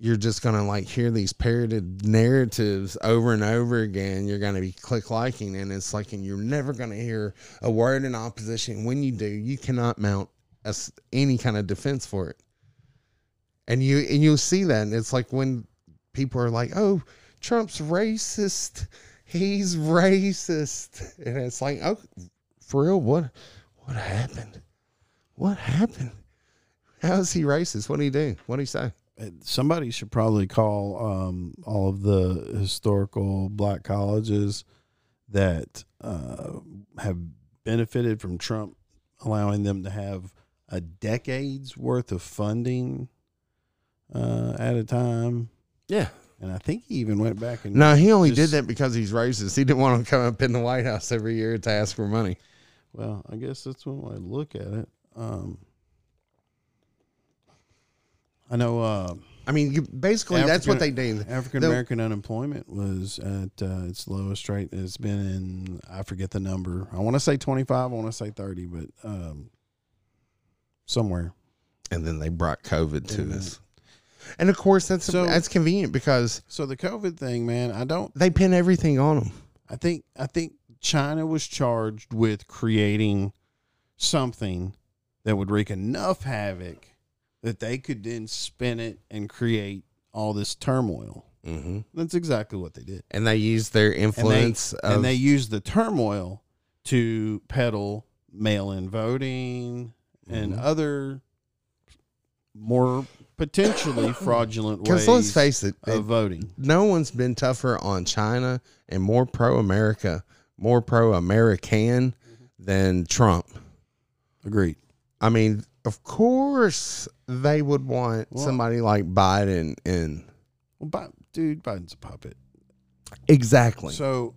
you're just going to like hear these parroted narratives over and over again. You're going to be click liking, and it's like, and you're never going to hear a word in opposition. When you do, you cannot mount as any kind of defense for it. And you and you'll see that. And it's like when people are like, "Oh, Trump's racist. He's racist," and it's like, "Oh, for real? What? What happened? What happened? How is he racist? What did he do? What did he say?" Uh, Somebody should probably call um, all of the historical black colleges that uh, have benefited from Trump allowing them to have a decade's worth of funding uh, at a time. Yeah. And I think he even went back and No, he only did that because he's racist. He didn't want to come up in the White House every year to ask for money. Well, I guess that's one way to look at it. Um, I know uh, I mean, you, basically, that's what they do. African American unemployment was at uh, its lowest rate it's been in. I forget the number. I want to say twenty five. I want to say thirty, but um, somewhere. And then they brought COVID to us. And of course, that's So- that's convenient because So the COVID thing, man, I don't. they pin everything on them. I think I think China was charged with creating something that would wreak enough havoc that they could then spin it and create all this turmoil. Mm-hmm. That's exactly what they did. And they used their And they, influence of and they used the turmoil to peddle mail-in voting and Mhm. other more potentially fraudulent ways let's face it, of voting. no one's been tougher on China and more pro America, more pro American than Trump. Agreed. I mean, of course they would want Well- somebody like Biden in Well, Bi- dude, Biden's a puppet. exactly. So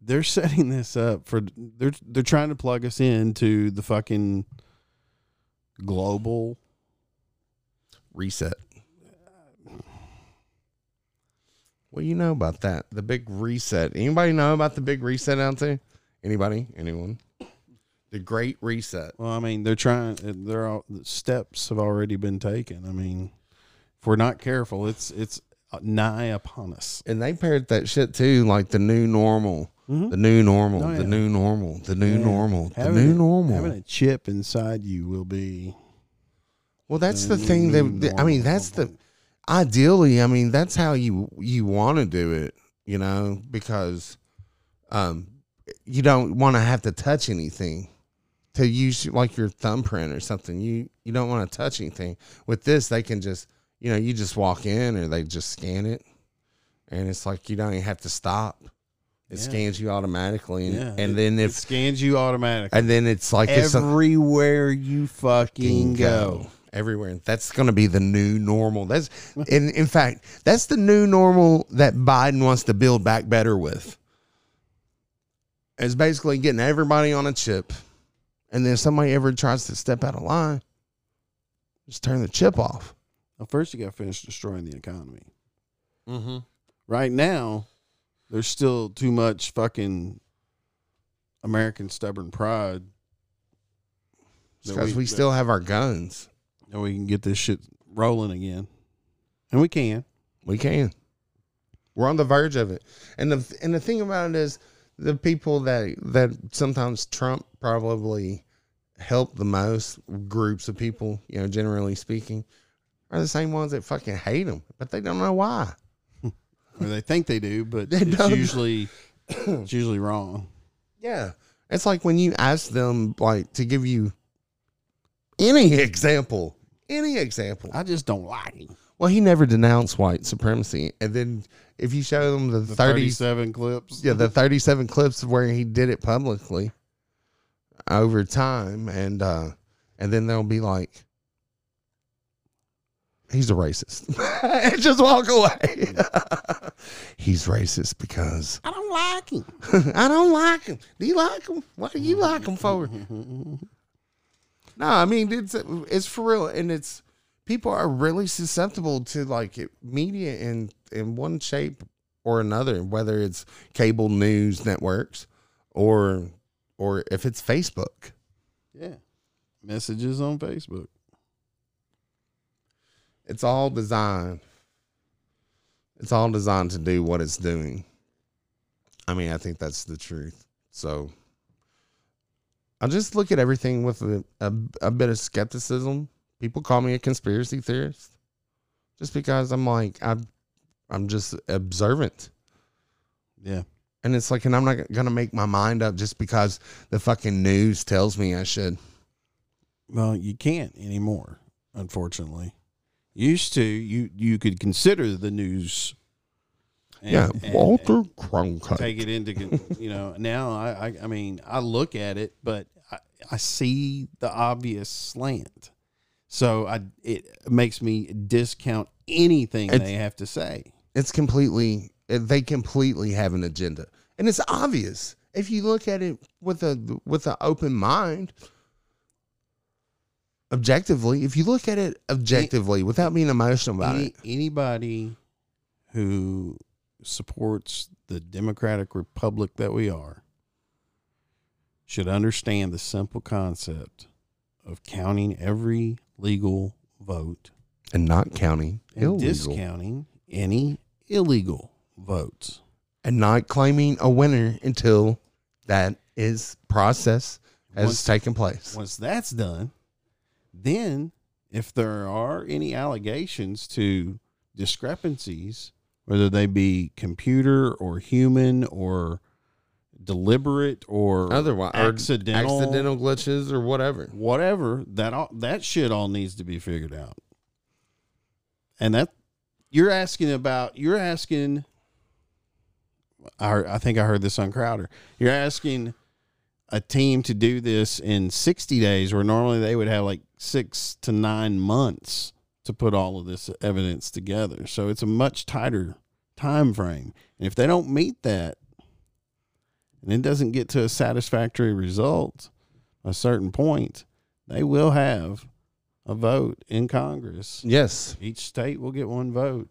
they're setting this up for they're they're trying to plug us into the fucking global Reset. What do you know about that? The big reset. Anybody know about the big reset out there? Anybody? Anyone? The great reset. Well, I mean, they're trying. They're all the steps have already been taken. I mean, if we're not careful, it's it's nigh upon us. And they paired that shit too, like the new normal. Mhm. The new normal. Oh, The new normal. The new Yeah. normal. The Having new a- normal. Having a chip inside you will be. well, that's the new- thing that I mean. That's the ideally. I mean, that's how you you want to do it. You know, because um, you don't want to have to touch anything to use like your thumbprint or something. You you don't want to touch anything. With this, they can just you know you just walk in or they just scan it, and it's like you don't even have to stop. It Yeah. scans you automatically, and, Yeah, and it- then it scans you automatically and then it's like it's a- everywhere you fucking go. Everywhere. That's going to be the new normal. That's in in fact, that's the new normal that Biden wants to build back better with. It's basically getting everybody on a chip, and then if somebody ever tries to step out of line, just turn the chip off. Well, first you got to finish destroying the economy. Mm-hmm. Right now, there's still too much fucking American stubborn pride Because we, that- still have our guns. That we can get this shit rolling again, and we can. We can. We're on the verge of it. And the and the thing about it is the people that that sometimes Trump probably helped the most groups of people, you know, generally speaking, are the same ones that fucking hate him, but they don't know why. Or they think they do, but They it's don't. usually it's usually wrong. Yeah. It's like when you ask them like to give you any example, any example. I just don't like him. Well, he never denounced white supremacy. And then if you show them the, The 30 thirty-seven clips. yeah, the 37 clips of where he did it publicly over time and uh and then they'll be like he's a racist. and just walk away. he's racist because I don't like him. I don't like him. Do you like him? What do you like him for? No, I mean it's it's for real, and it's people are really susceptible to like media in in one shape or another, whether it's cable news networks or or if it's Facebook. yeah. Messages on Facebook. It's all designed. It's all designed to do what it's doing. I mean, I think that's the truth. So I just look at everything with a, a, a bit of skepticism. People call me a conspiracy theorist just because I'm like, I'm, I'm just observant. Yeah. And it's like, and I'm not going to make my mind up just because the fucking news tells me I should. Well, you can't anymore, unfortunately. Used to, you you could consider the news. and- yeah. Walter and Cronkite. take it into, you know. Now, I, I, I mean, I look at it, but I, see the obvious slant. So I, it makes me discount anything It's- they have to say. it's completely they completely have an agenda and it's obvious if you look at it with a with an open mind objectively if you look at it objectively without being emotional about Any, it anybody who supports the democratic republic that we are should understand the simple concept of counting every legal vote and not counting and illegal discounting any illegal votes. and not claiming a winner until that is process has Once- taken place Once that's done, then if there are any allegations to discrepancies, whether they be computer or human or deliberate or otherwise or accidental, accidental glitches or whatever whatever, that all, that shit all needs to be figured out. And that you're asking about, you're asking. I, I think I heard this on Crowder. You're asking a team to do this in 60 days, where normally they would have like six to nine months to put all of this evidence together. So it's a much tighter time frame. And if they don't meet that, and it doesn't get to a satisfactory result, a certain point, they will have a vote in Congress. yes Each state will get one vote.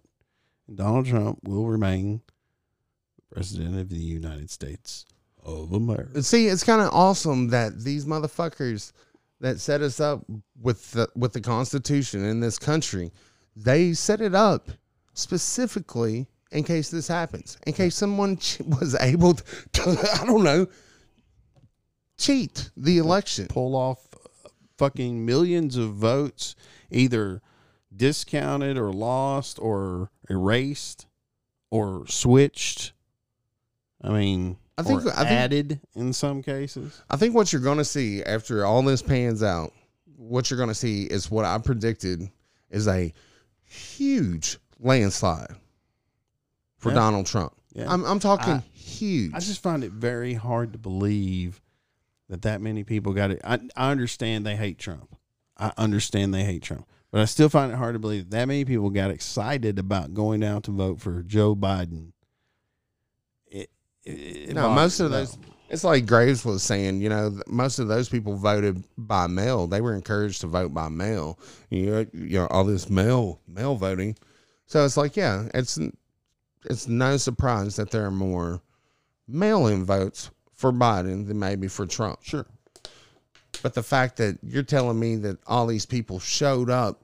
And Donald Trump will remain president of the United States of America. See, it's kind of awesome that these motherfuckers that set us up with the, with the Constitution in this country, they set it up specifically in case this happens, in case someone was able to, I don't know, cheat the election. Pull off uh, fucking millions of votes, either discounted or lost or erased or switched. I mean, I think- I think- added in some cases. I think what you're going to see after all this pans out, what you're going to see is what I predicted is a huge landslide for Yeah. Donald Trump. Yeah. I'm, I'm talking I- huge. I just find it very hard to believe that that many people got it. I, I understand they hate Trump. I understand they hate Trump, but I still find it hard to believe that, that many people got excited about going out to vote for Joe Biden. It, it, it no, most of those. It's like Graves was saying, you know, most of those people voted by mail. They were encouraged to vote by mail. You know, you know all this mail mail voting. So it's like, yeah, it's it's no surprise that there are more mail-in votes for Biden than maybe for Trump. Sure. But the fact that you're telling me that all these people showed up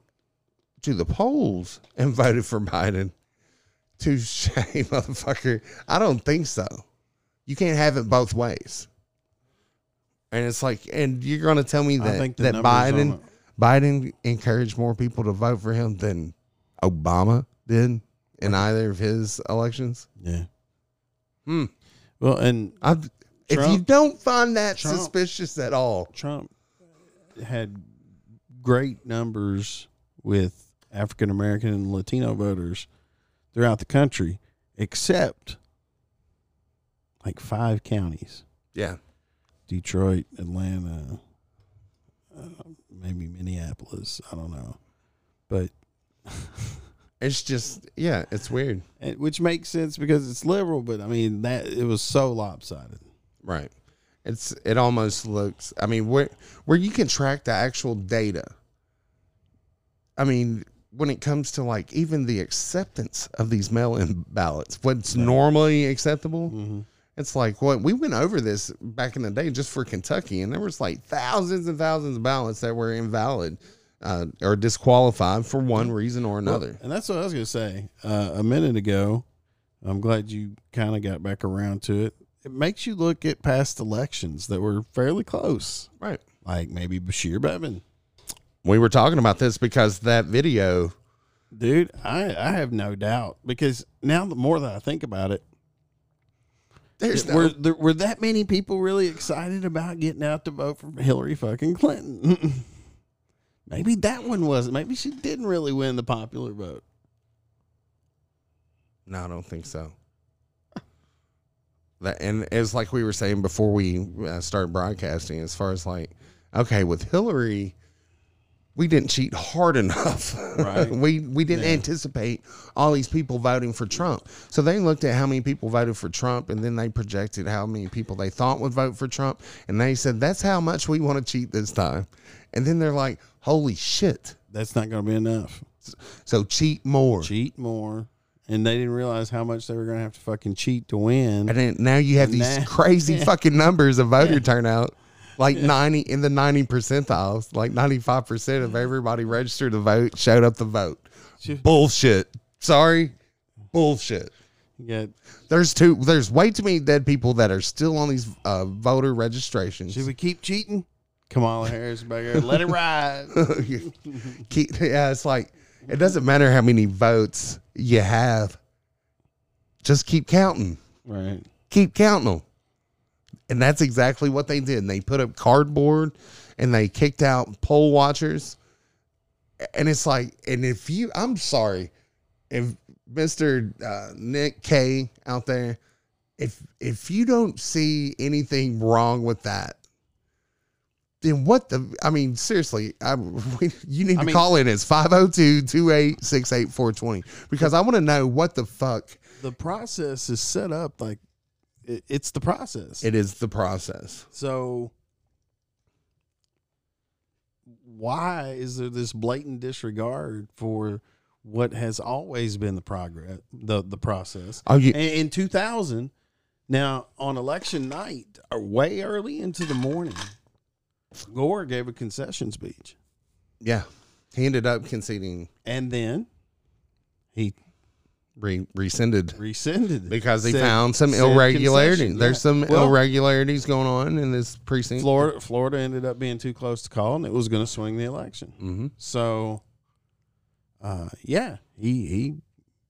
to the polls and voted for Biden, Touche, motherfucker. I don't think so. You can't have it both ways. And it's like, and you're going to tell me that that Biden Biden encouraged more people to vote for him than Obama did in either of his elections. yeah. Hmm. Well, and I've, if you don't find that Trump- suspicious at all, Trump had great numbers with African American and Latino voters throughout the country, except like five counties yeah, Detroit, Atlanta, uh, maybe Minneapolis. I don't know. But it's just yeah, it's weird, and- which makes sense because it's liberal, but I mean, that it was so lopsided. right? It's it almost looks. I mean, where where you can track the actual data. I mean, when it comes to like even the acceptance of these mail-in ballots, what's normally acceptable, Mm-hmm. It's like what we went over this back in the day just for Kentucky, and there was like thousands and thousands of ballots that were invalid uh, or disqualified for one reason or another. and that's what I was going to say uh, a minute ago. I'm glad you kind of got back around to it. It makes you look at past elections that were fairly close, right. like maybe Beshear Bevin. We were talking about this because that video. Dude, I, I have no doubt because now the more that I think about it, There's no, were there, were that many people really excited about getting out to vote for Hillary fucking Clinton? Maybe that one wasn't. Maybe she didn't really win the popular vote. no, I don't think so. That and it's like we were saying before we uh, started broadcasting. As far as like, okay, with Hillary, we didn't cheat hard enough. Right. we we didn't Yeah. anticipate all these people voting for Trump. So they looked at how many people voted for Trump, and then they projected how many people they thought would vote for Trump, and they said that's how much we want to cheat this time. And then they're like, "Holy shit!" That's not going to be enough. So cheat more. Cheat more. And they didn't realize how much they were going to have to fucking cheat to win. And then now you have these Nah. crazy fucking numbers of voter turnout. Like ninety in the ninety percentiles, like ninety five percent of everybody registered to vote showed up to vote. Bullshit. Sorry, bullshit. Yeah. There's two. There's way too many dead people that are still on these uh, voter registrations. should we keep cheating? Kamala Harris back there. Let it ride. Keep- yeah, it's like it doesn't matter how many votes you have. Just keep counting. right. keep counting them. And that's exactly what they did. They put up cardboard and they kicked out poll watchers. And it's like, and if you, I'm sorry, if Mr. Uh, Nick K out there, if if you don't see anything wrong with that, then what the? I mean, seriously, I, we, you need I to mean- call in. It's 502 286 8420 because I want to know what the fuck The process is set up like it's the process. it is the process. So why is there this blatant disregard for what has always been the progress the the process? Oh, you, In, in 2000, now on election night, or way early into the morning, Gore gave a concession speech, Yeah. He ended up conceding, and then he re- rescinded rescinded because he Said- found some irregularities. There's yeah. some Well, irregularities going on in this precinct. Florida Florida ended up being too close to call, and it was going to swing the election. hmm So, uh, yeah, he he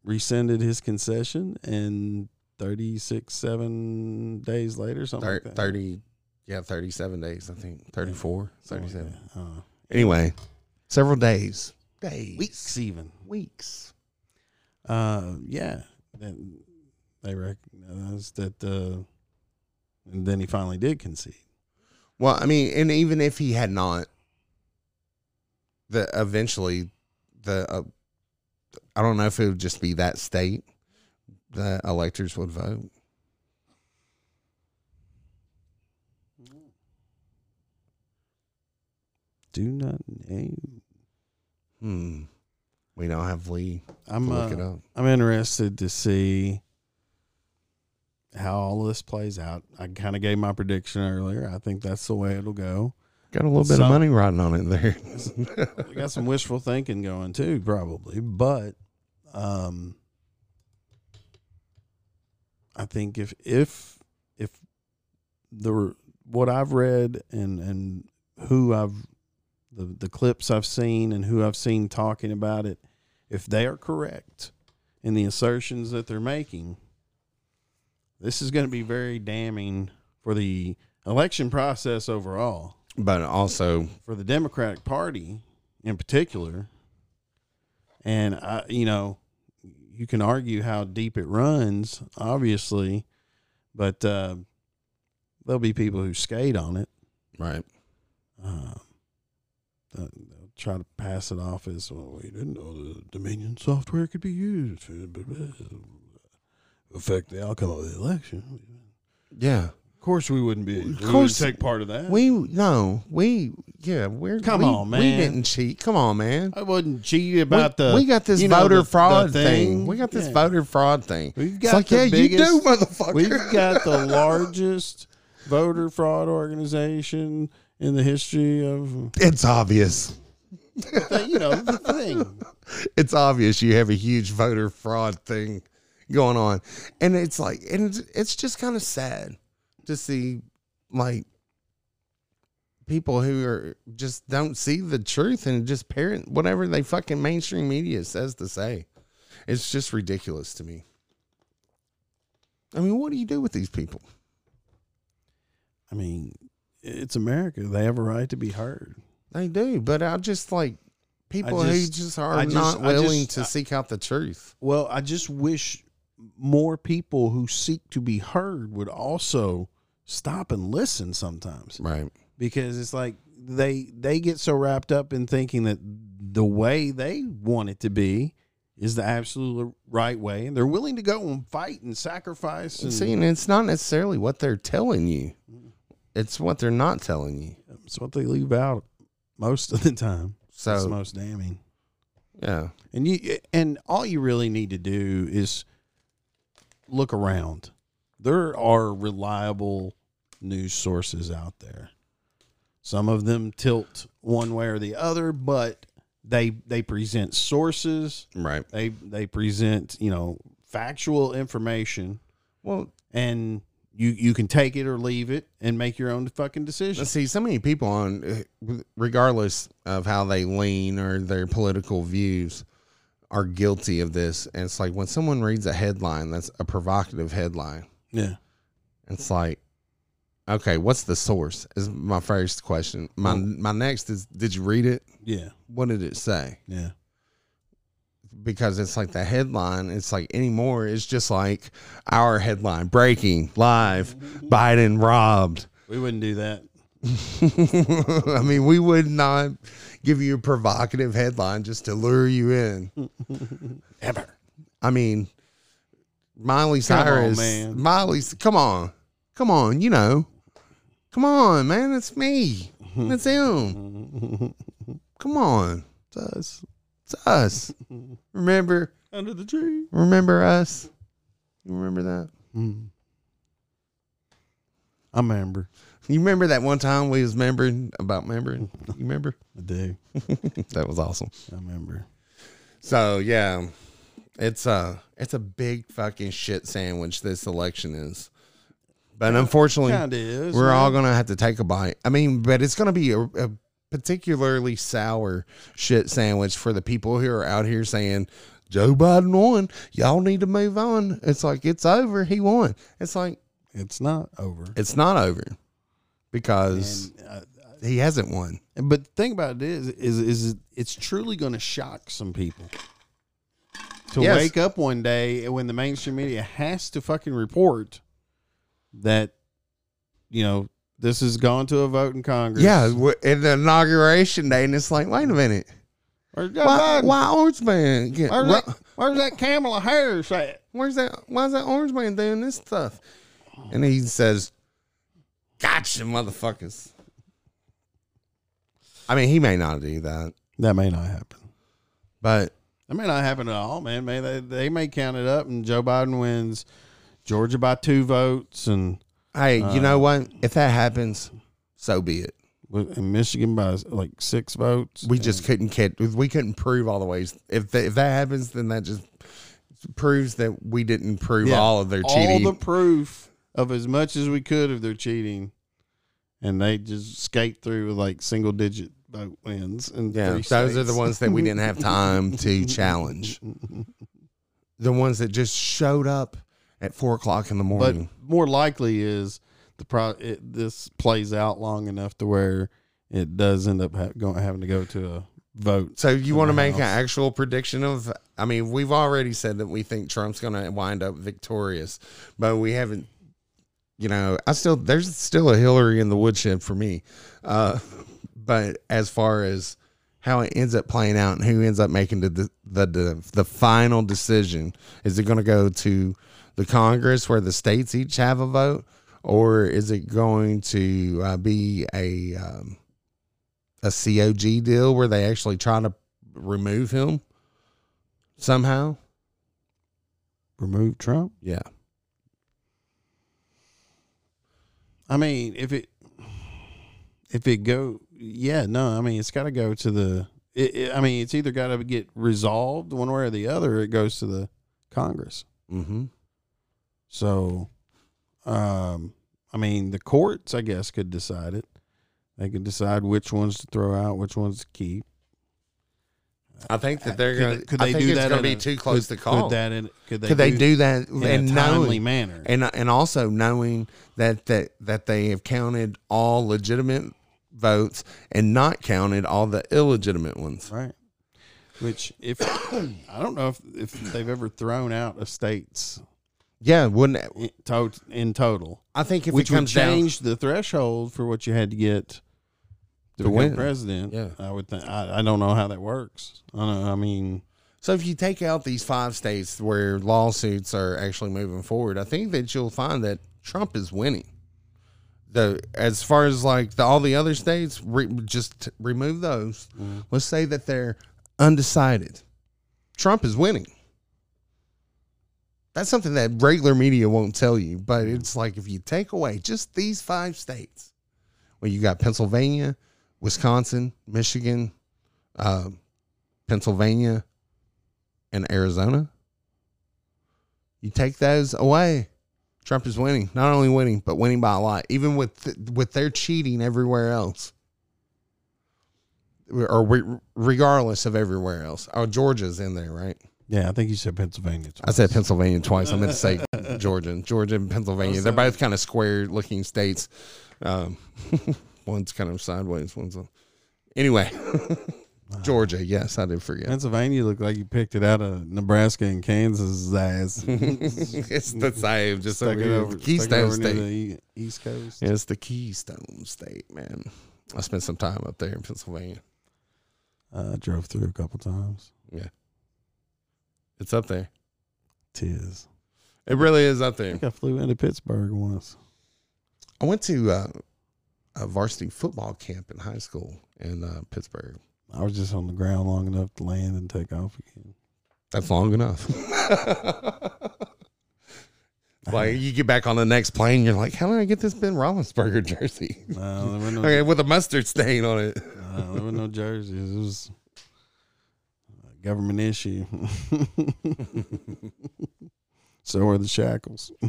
rescinded his concession, and thirty six seven days later, something Thir- like that. 30, yeah, 37 days, I think. 34, Something like 37. that. Uh, Anyway, several days. Days. weeks even. Weeks. Uh, yeah, then they recognized that, uh, and then he finally did concede. Well, I mean, and even if he had not, the eventually, the uh, I don't know if it would just be that state the electors would vote. Do not know. Hmm. We don't have Lee I'm look uh, it up. I'm interested to see how all this plays out. I kind of gave my prediction earlier. I think that's the way it'll go. Got a little bit of money riding on it there. We got some wishful thinking going too, probably, but um, I think if if if the what I've read and and who I've the the clips I've seen and who I've seen talking about it, if they are correct in the assertions that they're making, this is going to be very damning for the election process overall, But also, for the Democratic Party in particular. And I, you know, you can argue how deep it runs, obviously, but uh, there'll be people who skate on it. right. Uh, they'll they'll try to pass it off as well. We didn't know the Dominion software could be used to affect the outcome of the election. Yeah. Of course, we wouldn't be. Of course- course, take part of that. We no, we yeah, we're Come we- on, We didn't cheat. Come on, man. I wouldn't cheat about we, the. we got this you know, voter the- the fraud thing. thing. We got this Yeah. voter fraud thing. We've It's got like, the yeah, you do, motherfucker. We've got the largest voter fraud organization in the history of. it's obvious. You know the thing. It's obvious you have a huge voter fraud thing going on, and it's like, and it's, it's just kind of sad to see like people who are just don't see the truth and just parent whatever they fucking mainstream media says to say. It's just ridiculous to me. I mean, what do you do with these people? I mean, it's America. They have a right to be heard. They do, but I just like people who just- just are just- not willing just- to I- seek out the truth. Well, I just wish more people who seek to be heard would also stop and listen sometimes Right. because it's like they they get so wrapped up in thinking that the way they want it to be is the absolute right way and they're willing to go and fight and sacrifice and See, and it's not necessarily what they're telling you; it's what they're not telling you. it's what they leave out most of the time So it's most damning yeah, And you and all you really need to do is look around. There are reliable news sources out there. Some of them tilt one way or the other, but they they present sources. right. They they present, you know, factual information Well, and you you can take it or leave it and make your own fucking decision. let's see. So many people on, regardless of how they lean or their political views, are guilty of this. And it's like when someone reads a headline that's a provocative headline, Yeah. it's like, okay, what's the source? Is my first question. My my next is, did you read it? Yeah. What did it say? Yeah. Because it's like the headline it's like anymore it's just like our headline breaking live biden robbed We wouldn't do that. i mean we would not give you a provocative headline just to lure you in Ever. i mean miley Come on, cyrus man. miley's come on come on you know come on man it's me it's him come on It's us. it's us remember Under the tree. remember us you remember that Mm. I remember. You remember that one time we was membering about membering? You remember? I do. that was awesome. I remember. So yeah, it's a it's a big fucking shit sandwich. This election is, but unfortunately, is. we're man. all gonna have to take a bite. I mean, but it's gonna be a, a particularly sour shit sandwich for the people who are out here saying Joe Biden won. Y'all need to move on. It's like it's over. He won. It's like It's not over. it's not over because And, uh, he hasn't won. but the thing about it is, is, is it's truly going to shock some people to Yes. wake up one day when the mainstream media has to fucking report that, you know, this has gone to a vote in Congress. Yeah, in the inauguration day, and it's like, wait a minute, Where's why, Biden? why Orange Man? Get, Where's, that, where's that Kamala Harris at? where's that? Why's that Orange Man doing this stuff? And he says, "Gotcha, motherfuckers." I mean, he may not do that, That may not happen. but That may not happen at all, man. May they, they may count it up and Joe Biden wins Georgia by two votes and hey, you Uh, know what? If that happens, so be it. in Michigan by like six votes. We just couldn't get, we couldn't prove all the ways. If that, if that happens, then that just proves that we didn't prove Yeah. all of their cheating. all the proof of as much as we could of their cheating, and they just skate through with like single digit vote wins. And yeah, those are the ones that we didn't have time to challenge. The ones that just showed up at four o'clock in the morning. But more likely is the pro. It, this plays out long enough to where it does end up ha- going having to go to a vote. so you want to make an actual prediction of? I mean, we've already said that we think Trump's going to wind up victorious, but we haven't. You know, I still there's still a Hillary in the woodshed for me. Uh, but as far as how it ends up playing out and who ends up making the the the, the final decision, is it going to go to the Congress where the states each have a vote, or is it going to uh, be a um, a COG deal where they actually try to remove him somehow? Remove Trump. Yeah. I mean, if it if it go, yeah, no. I mean, it's got to go to the. It, it, I mean, it's either got to get resolved one way or the other. Or it goes to the Congress. Mm-hmm. So, um, I mean, the courts, I guess, could decide it. They could decide which ones to throw out, which ones to keep. I think that they're going. to could I they think do it's that going to be a- too close could, to call. Could that? In, could they? could they do that in and a timely knowing manner? and and also knowing that that that they have counted all legitimate votes and not counted all the illegitimate ones. Right. Which, if I don't know if if they've ever thrown out a state's Yeah, wouldn't it? in, to, in total, I think if which it would comes down, change the threshold for what you had to get to, To win. president. Yeah. I would think. I, I don't know how that works. I know. I mean, so if you take out these five states where lawsuits are actually moving forward, I think that you'll find that Trump is winning. The as far as like the, all the other states, re, just remove those. Mm-hmm. Let's say that they're undecided. Trump is winning. That's something that regular media won't tell you, but it's like if you take away just these five states, well, you got Pennsylvania, Wisconsin, Michigan, uh, Pennsylvania, and Arizona. You take those away, Trump is winning. Not only winning, but winning by a lot. Even with with their cheating everywhere else, or re- regardless of everywhere else. Oh, Georgia's in there, right? Yeah, I think you said Pennsylvania. I said Pennsylvania twice. I meant to say Georgia. Georgia and Pennsylvania. They're both kind of square looking states. Um, one's kind of sideways. One's a, anyway. Georgia. Yes, I did forget. Pennsylvania looked like you picked it out of Nebraska and Kansas ass. it's the same. Just over it over, Keystone over State. East Coast. Yeah, it's the Keystone State, man. I spent some time up there in Pennsylvania. Uh, I drove through a couple times. It's up there. Tis. It really is up I there. think I flew into Pittsburgh once. I went to uh, a varsity football camp in high school in uh, Pittsburgh. I was just on the ground long enough to land and take off again. That's long enough. like you get back on the next plane, you're like, how did I get this Ben Roethlisberger jersey? No, no, Okay, with a mustard stain on it. no, there were no jerseys. It was government issue. so are the shackles.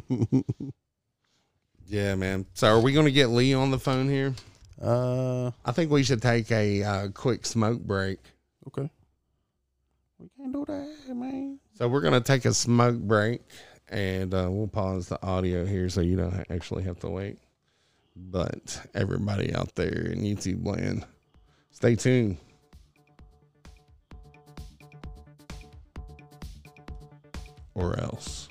Yeah, man. So are we going to get Lee on the phone here? Uh, I think we should take a uh, quick smoke break. okay. We can't do that, man. So we're going to take a smoke break and uh, we'll pause the audio here so you don't actually have to wait. But everybody out there in YouTube land, stay tuned. Or else.